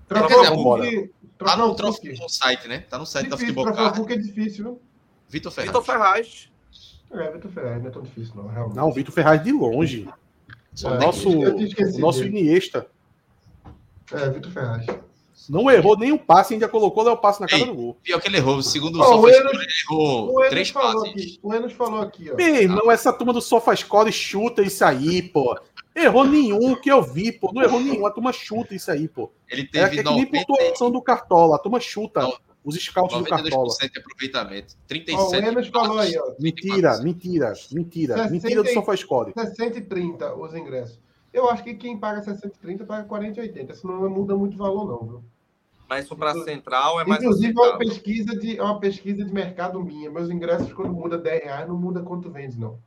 Troféu dizer, Tá no, troféu, no site, né? Tá no site difícil, da Futebol Card. é difícil, viu? Vitor Ferraz. Vitor Ferraz. É, Vitor Ferraz, não é tão difícil, não, realmente. Não, Vitor Ferraz de longe. O é, nosso, o nosso Iniesta. É, Vitor Ferraz. Não errou nenhum passe, ainda colocou o passe na cara Ei, do gol. Pior que ele errou. Segundo o oh, Enos, ele errou o três passes. Aqui, o Enos falou aqui, ó. Meu irmão, essa turma do SofaScore chuta isso aí, pô. Errou nenhum que eu vi, pô. Não errou nenhum. A turma chuta isso aí, pô. Ele teve é, é que nem pontuação do Cartola. A turma chuta. Não. Os scouts do Cartola. de aproveitamento. 37%. Oh, o Enos falou aí, ó. Mentira, mentira, mentira. 60, mentira do SofaScore. 60 e 30 os ingressos. Eu acho que quem paga 60,30 paga 40,80. Senão não muda muito valor, não, viu? Mas para central é mais. Inclusive, é uma pesquisa, de, é uma pesquisa de mercado minha. Meus ingressos, quando muda 10 reais, não muda quanto vende, não.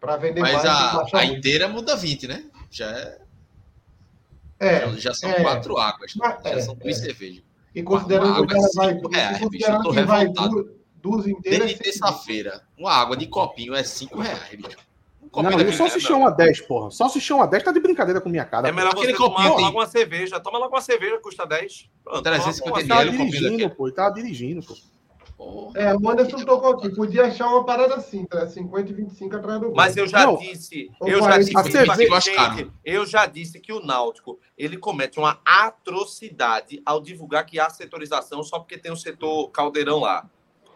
Para vender Mas mais. a, a inteira muda 20, né? Já é. é já, já são é, quatro águas. Mas, já é, são três é. cervejas. E considerando que o cara vai. É, considerando que vai duas, Dúzia inteira. Desde terça-feira, uma água de copinho é 5 reais, bicho. Um não, e o salsichão a 10, porra. Salsichão a 10 tá de brincadeira com minha cara. É melhor você tomar logo uma cerveja. Toma logo uma cerveja, custa 10. Pronto, 350 ml. Tá dirigindo, pô. Tá dirigindo, pô. É, o Anderson tocou aqui. Podia achar uma parada assim, tá? 50 e 25 atrás do gol. Mas eu já não. disse, eu já disse, gente, eu já disse que o Náutico ele comete uma atrocidade ao divulgar que há setorização só porque tem o setor caldeirão lá.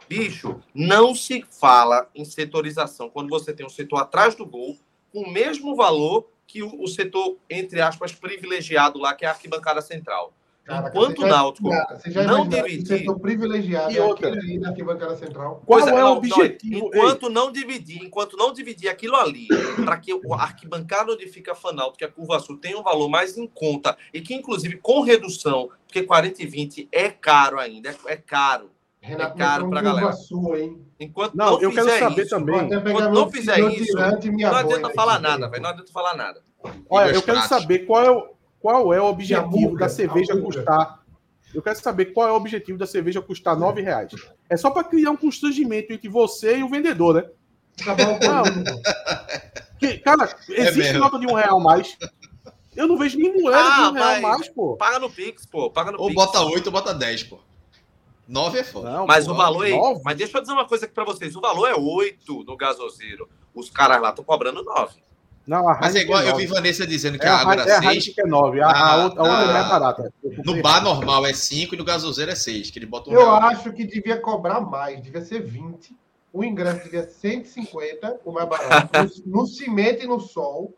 Bicho, não se fala em setorização quando você tem um setor atrás do gol com o mesmo valor que o, o setor, entre aspas, privilegiado lá, que é a arquibancada central. Caraca, Enquanto o Náutico não dividir. privilegiado e outra, ali na arquibancada central. Qual é, é o objetivo? Enquanto não dividir, enquanto não dividir aquilo ali, para que o arquibancada onde fica Fanalto, que a curva sul tenha um valor mais em conta e que, inclusive, com redução, porque 40 e 20 é caro ainda, é, é caro. Renato, é caro para a galera. Sua, hein? Enquanto não, não eu quero saber isso, também. Enquanto não fizer isso, não adianta falar nada, velho. Não adianta falar nada. Olha, eu quero saber qual é o qual é o objetivo da cerveja custar. Eu quero saber qual é o objetivo da cerveja custar nove reais. É só para criar um constrangimento entre você e o vendedor, né? Tá que, cara, é existe é nota de um real mais. Eu não vejo nem moeda ah, de um real mais, pô. Paga no Pix, pô. Paga no ou Pix. bota oito ou bota dez, pô. Nove é foda. Não, mas pô, o valor é. Mas deixa eu dizer uma coisa aqui pra vocês. O valor é oito no gasoseiro. Os caras lá estão cobrando nove. Não, a Mas é igual, é eu vi Vanessa dizendo que é a água era 6. É a é 9, a, a, a, outra, a outra é mais barata. No bar normal é 5 e no gasoseiro é 6, que ele bota um Eu real. acho que devia cobrar mais, devia ser 20. O ingresso devia ser 150, o mais barato, no, no cimento e no sol.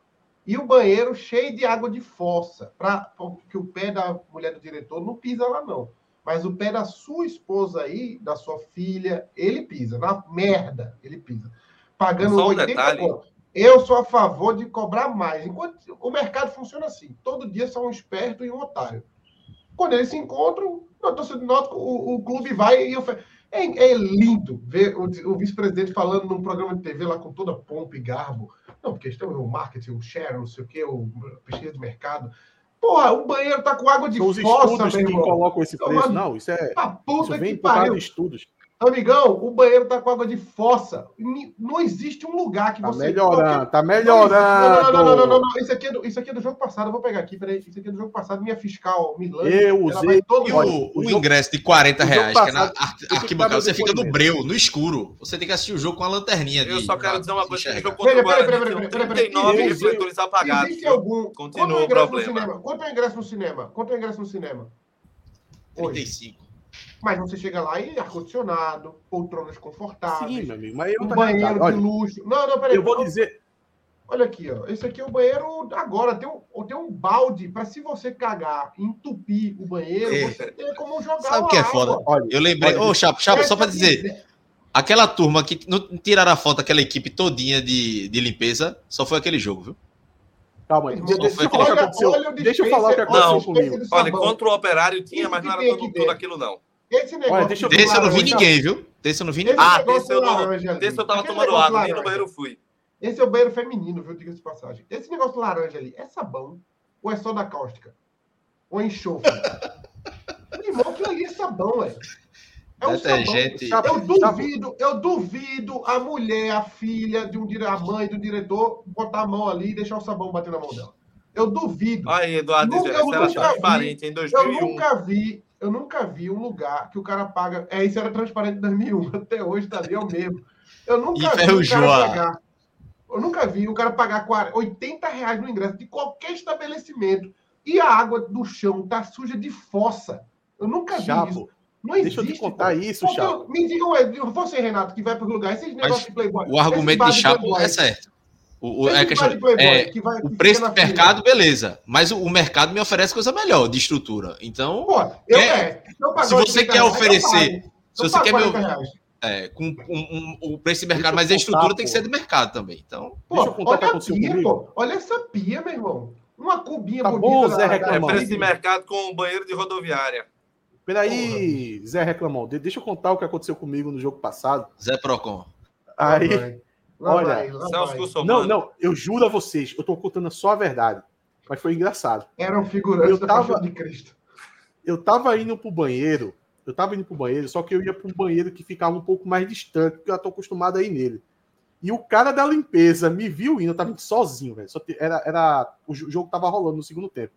E o banheiro cheio de água de fossa, para que o pé da mulher do diretor não pisa lá, não. Mas o pé da sua esposa aí, da sua filha, ele pisa. Na merda, ele pisa. Pagando Só um 80 detalhe. Conto. Eu sou a favor de cobrar mais. Enquanto o mercado funciona assim, todo dia são um esperto e um otário. Quando eles se encontram, o, o, o clube vai e oferece. É, é, lindo ver o, o vice-presidente falando num programa de TV lá com toda pompa e garbo. Não, porque estão o marketing, o share, não sei o quê, o pesquisa de mercado. Porra, o banheiro tá com água de São fossa, os estudos que colocam esse preço. Não, isso é. A puta isso vem que pariu. estudos. Amigão, o banheiro tá com água de fossa. Não existe um lugar que tá você. Melhorando, tá melhorando. Não, não, não, não, não, não. Isso, aqui é do, isso aqui é do jogo passado. Eu vou pegar aqui, peraí. Isso aqui é do jogo passado. Minha fiscal Milan. Eu usei. Todo e o, o, o jogo, ingresso de 40 reais, que é na arquibancada, você fica no breu, no escuro. Você tem que assistir o jogo com a lanterninha. Eu só quero dizer uma coisa: que o jogo contra o Guarani 39 refletores apagados. Existe algum. Continua o problema. Quanto é o ingresso no cinema? Quanto é o ingresso no cinema? 35. Mas você chega lá e ar-condicionado, poltronas confortáveis. Sim, meu amigo, mas eu um banheiro de luxo. Não, não, peraí. Eu vou dizer. Olha aqui, ó. Esse aqui é o banheiro agora. Tem um, tem um balde para se você cagar, entupir o banheiro, é. você tem como jogar. Sabe o que é foda? Olha, eu lembrei. Ô, oh, Chapo, Chapo, só para dizer. Aquela turma que não tiraram a foto, aquela equipe todinha de, de limpeza, só foi aquele jogo, viu? Calma aí. Deixa, deixa, eu falar o que aconteceu, deixa eu falar o que aconteceu não, comigo. Olha, contra o operário tinha, mas não era tudo, tudo aquilo, não. Esse negócio. Olha, deixa eu, desse eu não vi ninguém, viu? Desse eu não vi ninguém. Ah, desse eu, não, desse eu tava tomando água, nem no banheiro fui. Esse é o banheiro feminino, viu? Diga-se de passagem. Esse negócio laranja ali, é sabão? Ou é só da cáustica? Ou é enxofre? Irmão, aquilo ali é sabão, velho. É um sabão. Eu duvido, eu duvido a mulher, a filha, de um, a mãe do diretor botar a mão ali e deixar o sabão bater na mão dela. Eu duvido. Aí, Eduardo, nunca, eu era transparente em 2001. Eu nunca vi eu nunca vi um lugar que o cara paga. É, isso era transparente em 2001, até hoje tá ali, é o mesmo. Eu nunca vi o cara pagar. Eu nunca vi o cara pagar 80 reais no ingresso de qualquer estabelecimento e a água do chão tá suja de fossa. Eu nunca vi Chapo, isso. Não existe, deixa eu te contar pô. isso, Chapo. Me digam, você, Renato, que vai para o lugar, esses negócios de Playboy. O argumento de Chapo é certo. O, o, é questão, é, que vai, o preço do mercado, beleza. Mas o, o, mercado me oferece coisa melhor de estrutura. Então, Pô, eu, é, se você quer oferecer, se você quer meu, é, com um, um, o preço de mercado, mas a estrutura contar, tem que ser do mercado também. Então, pô, deixa eu contar olha, que pia, pô, olha essa pia, meu irmão. Uma cubinha tá bonita. Bom, Zé É preço de mercado com um banheiro de rodoviária. Peraí, Porra. Zé reclamou. Deixa eu contar o que aconteceu comigo no jogo passado. Zé Procon. Aí, Lá Olha, vai, lá não, não, eu juro a vocês, eu tô contando só a verdade. Mas foi engraçado. Era um figurante eu tava, de Cristo. Eu tava indo pro banheiro eu tava indo pro banheiro, só que eu ia pro banheiro que ficava um pouco mais distante, porque eu já tô acostumado a ir nele. E o cara da limpeza me viu indo, eu tava indo sozinho, velho. Era, era, o jogo tava rolando no segundo tempo.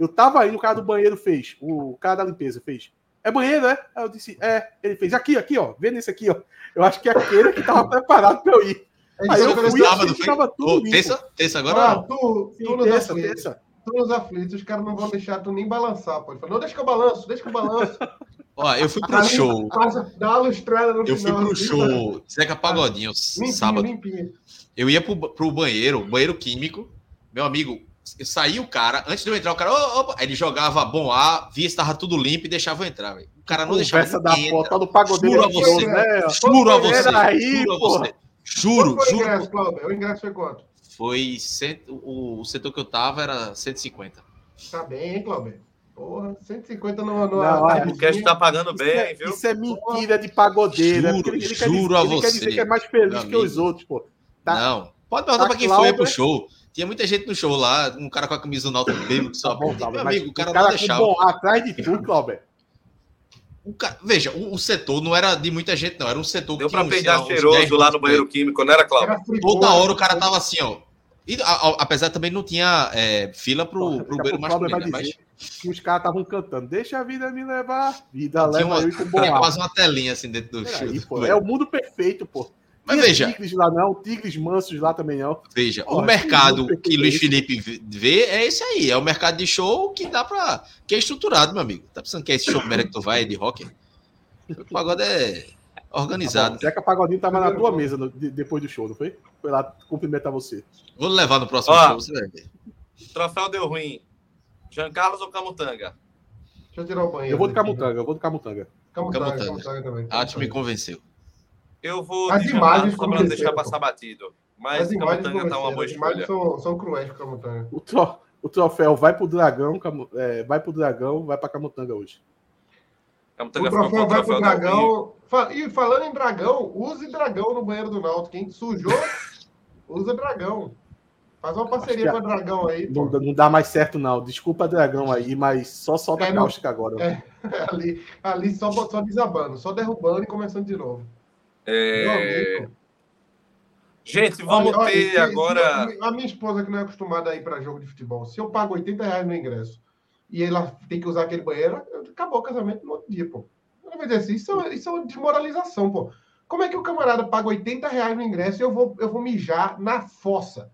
Eu tava indo, o cara do banheiro fez, o cara da limpeza fez. É banheiro, é? Aí eu disse, é. Ele fez aqui, aqui, ó. Vê nesse aqui, ó. Eu acho que é aquele que tava preparado pra eu ir. Aí eu fui, sábado, tava tudo oh, terça, terça agora? Ah, tu, tu, terça, terça. Tu nos aflitos, os caras não vão deixar tu nem balançar, pô. Ele falou, não, deixa que eu balanço, deixa que eu balanço. Ó, eu fui pro Aí, show. Passa, dá uma lustrada no eu final. Eu fui pro show Zeca Pagodinho limpinho, sábado. Limpinho. Eu ia pro, pro banheiro, banheiro químico. Meu amigo, saiu o cara, antes de eu entrar, o cara, opa, aí ele jogava bom ar, via se tava tudo limpo e deixava eu entrar, véio. O cara não deixava. Conversa da foto do pagodeiro. Juro a você, né? juro a você. Aí, juro a você. Juro, foi juro. O ingresso, Cláudio? O ingresso foi quanto? Foi cento, o, setor que eu tava era 150. Tá bem, hein, Cláudio? Porra, 150 no. no não, o cash tá pagando bem, é, viu? Isso é mentira de pagodeiro. Juro, ele, ele juro quer, a ele você. quer dizer que é mais feliz que os outros, pô. Tá, não. Pode perguntar tá pra quem Cláudia... foi pro show. Tinha muita gente no show lá, um cara com a camisa do Náutico bêbado só. Tá bom, meu amigo, o cara, o cara não deixava. Bom, atrás de tu, Cláudio. Cara, veja, o, o, setor não era de muita gente, não. Era um setor Deu que Deu pra peidar cheiroso lá no banheiro químico, não era, Cláudio? Toda hora o cara tava assim, ó. E, a, a, apesar também não tinha é, fila pro, pro banheiro masculino, né? Mas... Que os caras estavam cantando, deixa a vida me levar, vida leva uma, eu com bom Tinha quase uma telinha assim dentro do show. Pô, é o mundo perfeito, pô. Mas veja. Tigres lá não, tigres mansos lá também não. Veja, Porra, o mercado que, que Luiz Felipe vê é esse aí. É o mercado de show que dá pra. que é estruturado, meu amigo. Tá pensando que é esse show primeiro que tu vai de rock? O pagode é organizado. Tá Zeca Pagodinho tava na tua mesa no, de, depois do show, não foi? Foi lá cumprimentar você. Vou levar no próximo Ó, show, você vai ver. Troféu deu ruim. Jean Carlos ou Camutanga? Deixa eu tirar o banheiro. Eu vou do Camutanga, eu vou do Camutanga. Camutanga, Camutanga. Camutanga também. Átio me convenceu. Eu vou As imagens só para deixar passar batido. Mas o Camutanga tá uma boa escolha. São, são cruéis pro Camutanga. O, tro, o troféu vai pro Dragão, é, vai pro Dragão, vai pra Camutanga hoje. Camutanga o troféu vai pro Dragão. E falando em Dragão, use Dragão no banheiro do Náutico. Quem sujou, usa Dragão. Faz uma parceria com a Dragão aí. Não, não, dá mais certo, não. Desculpa, Dragão aí, mas só solta é, cáustica agora. É, ali, ali só, só desabando, só derrubando e começando de novo. É... Gente, vamos olha, ter olha, agora. A minha esposa, que não é acostumada a ir para jogo de futebol, se eu pago 80 reais no ingresso e ela tem que usar aquele banheiro, acabou o casamento no outro dia, pô. Ela vai dizer assim: isso, é, isso é uma desmoralização, pô. Como é que o camarada paga 80 reais no ingresso e eu vou, eu vou mijar na fossa?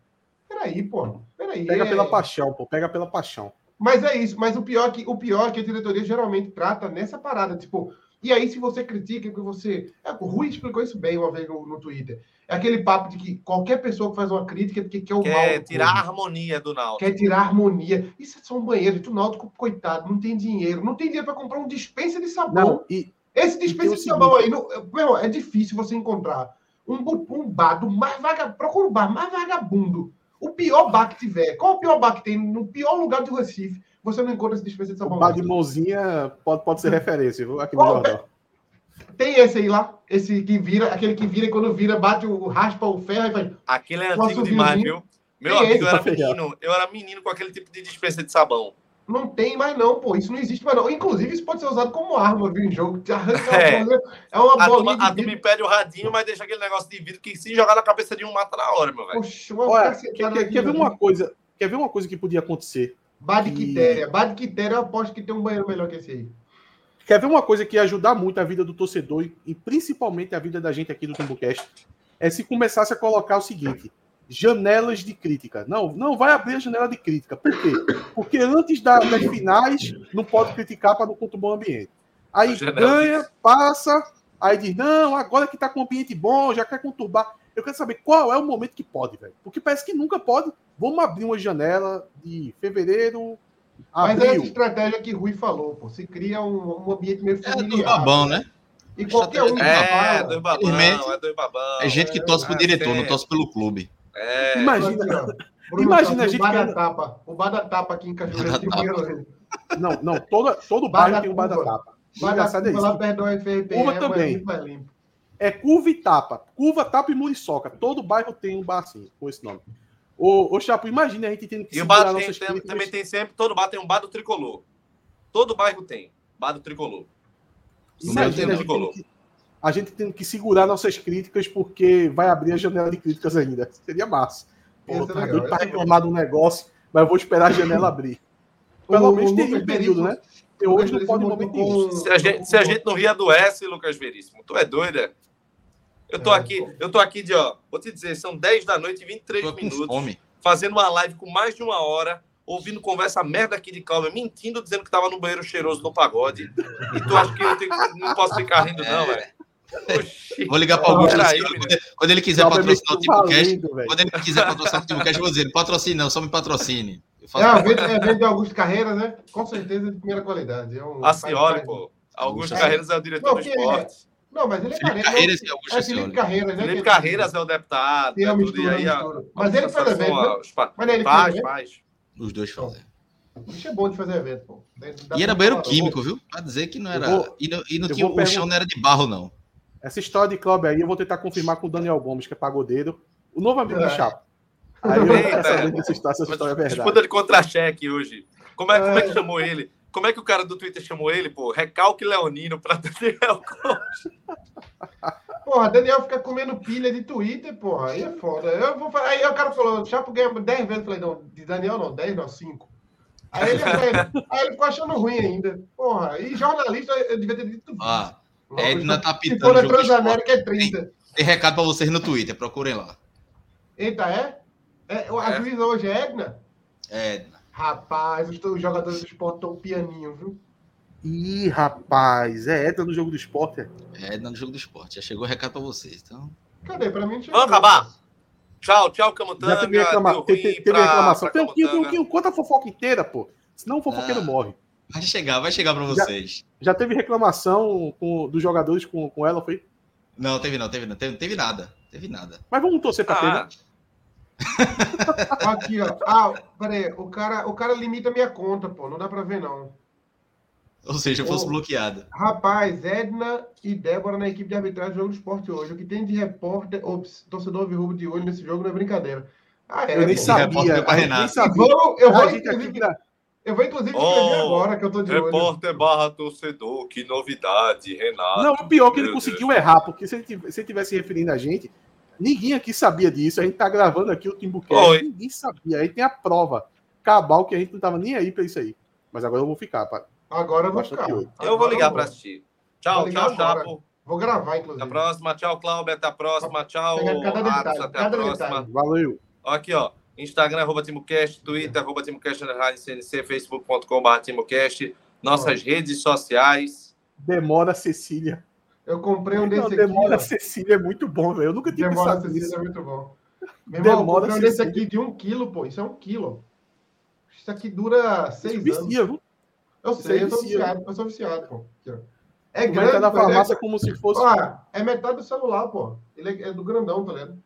Peraí, pô. Peraí. Pega é... pela paixão, pô. Pega pela paixão. Mas é isso. Mas o pior, é que, o pior é que a diretoria geralmente trata nessa parada. Tipo, e aí, se você critica, que você. É, o Rui explicou isso bem uma vez no, no, Twitter. É aquele papo de que qualquer pessoa que faz uma crítica que quer o quer mal. Quer tirar a harmonia do Náutico. Quer tirar a harmonia. Isso é só um banheiro. O Náutico, coitado, não tem dinheiro. Não tem dinheiro para comprar um dispensa de sabão. Não, e, Esse dispensa de sabão aí, não, meu, é difícil você encontrar um, um bar do mais vagabundo. Procura um bar mais vagabundo. O pior bar que tiver. Qual o pior bar que tem? No pior lugar do Recife você não encontra esse dispensa de sabão. O bar de mãozinha pode, pode ser referência, viu? Aqui no oh, jornal. Tem esse aí lá, esse que vira, aquele que vira e quando vira, bate o raspa o ferro e faz. Aquele é antigo demais, viu? Meu tem amigo, eu era menino, eu era menino com aquele tipo de dispensa de sabão. Não tem mais, não, pô. Isso não existe mais, não. Inclusive, isso pode ser usado como arma, viu, em jogo. É, é uma bolinha. A turma impede o radinho, mas deixa aquele negócio de vidro que se jogar na cabeça de um mata na hora, meu velho. Olha, quer, quer, quer ver uma coisa? Quer ver uma coisa que podia acontecer? Bad Quitéria. Bad Quitéria, eu aposto que tem um banheiro melhor que esse aí. Quer ver uma coisa que ia ajudar muito a vida do torcedor e, principalmente a vida da gente aqui do Timbucast? É se começasse a colocar o seguinte: janelas de crítica. Não, não vai abrir a janela de crítica. Por quê? Porque antes da, das finais não pode criticar para não conturbar o ambiente. Aí ganha, passa, aí diz: não, agora que está com um ambiente bom, já quer conturbar. Eu quero saber qual é o momento que pode, velho. Porque parece que nunca pode. Vamos abrir uma janela de fevereiro. Abril. Mas é essa estratégia que Rui falou, pô. Se cria um, um ambiente meio familiar. É do babão, né? E qualquer um. É, do babão, é do babão. É gente que torce pro diretor, não torce pelo clube. É. Imagina. Bruno, Imagina a gente. O bar da tapa. O bar da tapa aqui em Cachoeira. Não, não. Todo, todo bairro tem um bar da tapa. Bar da tapa, lá perto do FRP. Curva é, também. É curva e tapa. Curva, tapa e muriçoca. Todo bairro tem um bar assim, com esse nome. Ô, ô Chapo, imagina a gente tendo que e o bar tem, tem, também tem sempre, todo bar tem um bar do tricolor. Todo bairro tem bar do tricolor. Imagina a gente, que, a gente tendo que segurar nossas críticas porque vai abrir a janela de críticas ainda. Seria massa. Pô, tá doido pra reclamar do negócio, mas eu vou esperar a janela abrir. Pelo menos teria um período, né? Eu hoje não pode momento com... se, a gente, se a gente não rir adoece, Lucas Veríssimo, tu é doida? Eu tô é, aqui, eu tô aqui de, ó, vou te dizer, são 10 da noite e 23 minutos, fome. fazendo uma live com mais de uma hora, ouvindo conversa merda aqui de calma, mentindo, dizendo que tava no banheiro cheiroso no pagode. E tu acha que eu tenho, não posso ficar rindo, não, velho? Vou ligar para o Augusto aí, quando, quando, ele quiser patrocinar o Timocast, quando ele quiser patrocinar o Timocast, eu vou dizer, patrocine não, só me patrocine. É a venda, é de Augusto Carreira, né? Com certeza de primeira qualidade. É um a senhora, pô. Augusto é. Carreiras é o diretor não, do esporte. É... Não, mas ele é Felipe Carreiras e Augusto é Felipe Carreiras, né? Felipe Carreiras é o deputado. Tem a mistura, aí, mistura. Mas ele faz evento, né? Mas ele faz, faz. Os dois fazem. Isso é bom de fazer evento, pô. e era banheiro químico, viu? Pra dizer que não era. Vou, e não, e não tinha, o chão não era de barro, não. Essa história de clube aí eu vou tentar confirmar com o Daniel Gomes, que é pagodeiro, o novo amigo é. do Chapo. Aí eu quero saber dessa história, essa história é verdade. Disputa de contra-cheque hoje. Como é, como é que é. chamou ele? Como é que o cara do Twitter chamou ele, pô? Recalque Leonino para Daniel Gomes. Porra, Daniel fica comendo pilha de Twitter, porra. Aí é foda. Eu vou, aí o cara falou, Chapo ganha 10 vezes. Eu falei, não, de Daniel não, 10 não, 5. Aí ele, aí ele ficou achando ruim ainda. Porra, e jornalista, eu devia ter dito Ah, Edna tá pitando. Se for na Transamérica, é 30. Tem, tem recado pra vocês no Twitter, procurem lá. Eita, é? é a é. juíza hoje é Edna? É Edna. Rapaz, os jogadores do esporte estão pianinho, viu? Ih, rapaz, é Edna no jogo do esporte? É Edna no jogo do esporte. Já chegou o recado pra vocês, então. Cadê? Pra mim, Vamos acabar. Tchau, tchau, Camutanga. Já teve, reclama... teve, reclamação. Pra tem um que conta a fofoca inteira, pô. Senão o fofoqueiro ah, morre. Vai chegar, vai chegar pra vocês. Já, já teve reclamação com, dos jogadores com, com ela, foi? Não, teve não, teve não. Teve, teve nada. Teve nada. Mas vamos torcer pra ah. ter, né? Aqui, ó. Ah, peraí. O cara, o cara limita minha conta, pô. Não dá pra ver, não. Ou seja, fosse oh, bloqueada. Rapaz, Edna e Débora na equipe de arbitragem do jogo do esporte hoje. O que tem de repórter, ops, torcedor virrubo de olho nesse jogo não é brincadeira. Ah, é, eu nem sabia. Eu nem sabia. Vou, eu, vou, inclusive, eu vou, inclusive, escrever oh, agora que eu tô de repórter olho. Repórter barra torcedor, que novidade, Renato. Não, o pior é que ele conseguiu Deus. errar, porque se ele, se ele tivesse referindo a gente, Ninguém aqui sabia disso. A gente tá gravando aqui o Timbucast. Ninguém sabia. Aí tem a prova cabal que a gente não tava nem aí para isso aí. Mas agora eu vou ficar. Pá. Agora eu vou ficar. Eu agora vou ligar para assistir. Tchau, tchau, Chapo. Vou gravar, inclusive. Até a próxima. Tchau, Cláudio. Até a próxima. Tchau, cada Atos. Até a próxima. Detalhe. Valeu. Aqui, ó. Instagram, arroba TimoCast, Twitter, arroba TimoCast, CNC, facebook.com.br TimoCast, nossas redes sociais. Demora, Cecília. Eu comprei um desse não, aqui. Demora Cecília é muito bom, velho. Eu nunca tinha Demora pensado Cecília é muito bom. Meu irmão, Demora eu comprei um desse aqui de um quilo, pô. Isso é um quilo. Isso aqui dura seis Isso anos. Vicia? Eu sei, eu sou viciado, eu sou viciado, pô. É tu grande, na farmácia é... como se fosse. Olha, é metade do celular, pô. Ele é, é do grandão, tá ligado?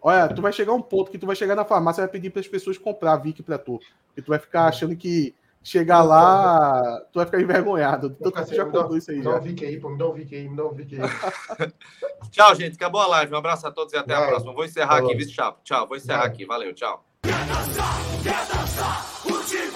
Olha, tu vai chegar um ponto que tu vai chegar na farmácia e vai pedir para as pessoas comprar Vic pra tu. Porque tu vai ficar achando que Chegar lá, tu vai ficar envergonhado. Tanto que já contou isso aí. Me dá um Vic aí, pô, me dá um Vic aí, me dá um Vic aí. tchau, gente. Acabou a live. Um abraço a todos e até vai. a próxima. Vou encerrar Falou. aqui, vice chapo. Tchau, vou encerrar vai. aqui. Valeu, tchau. Quer dançar, quer dançar,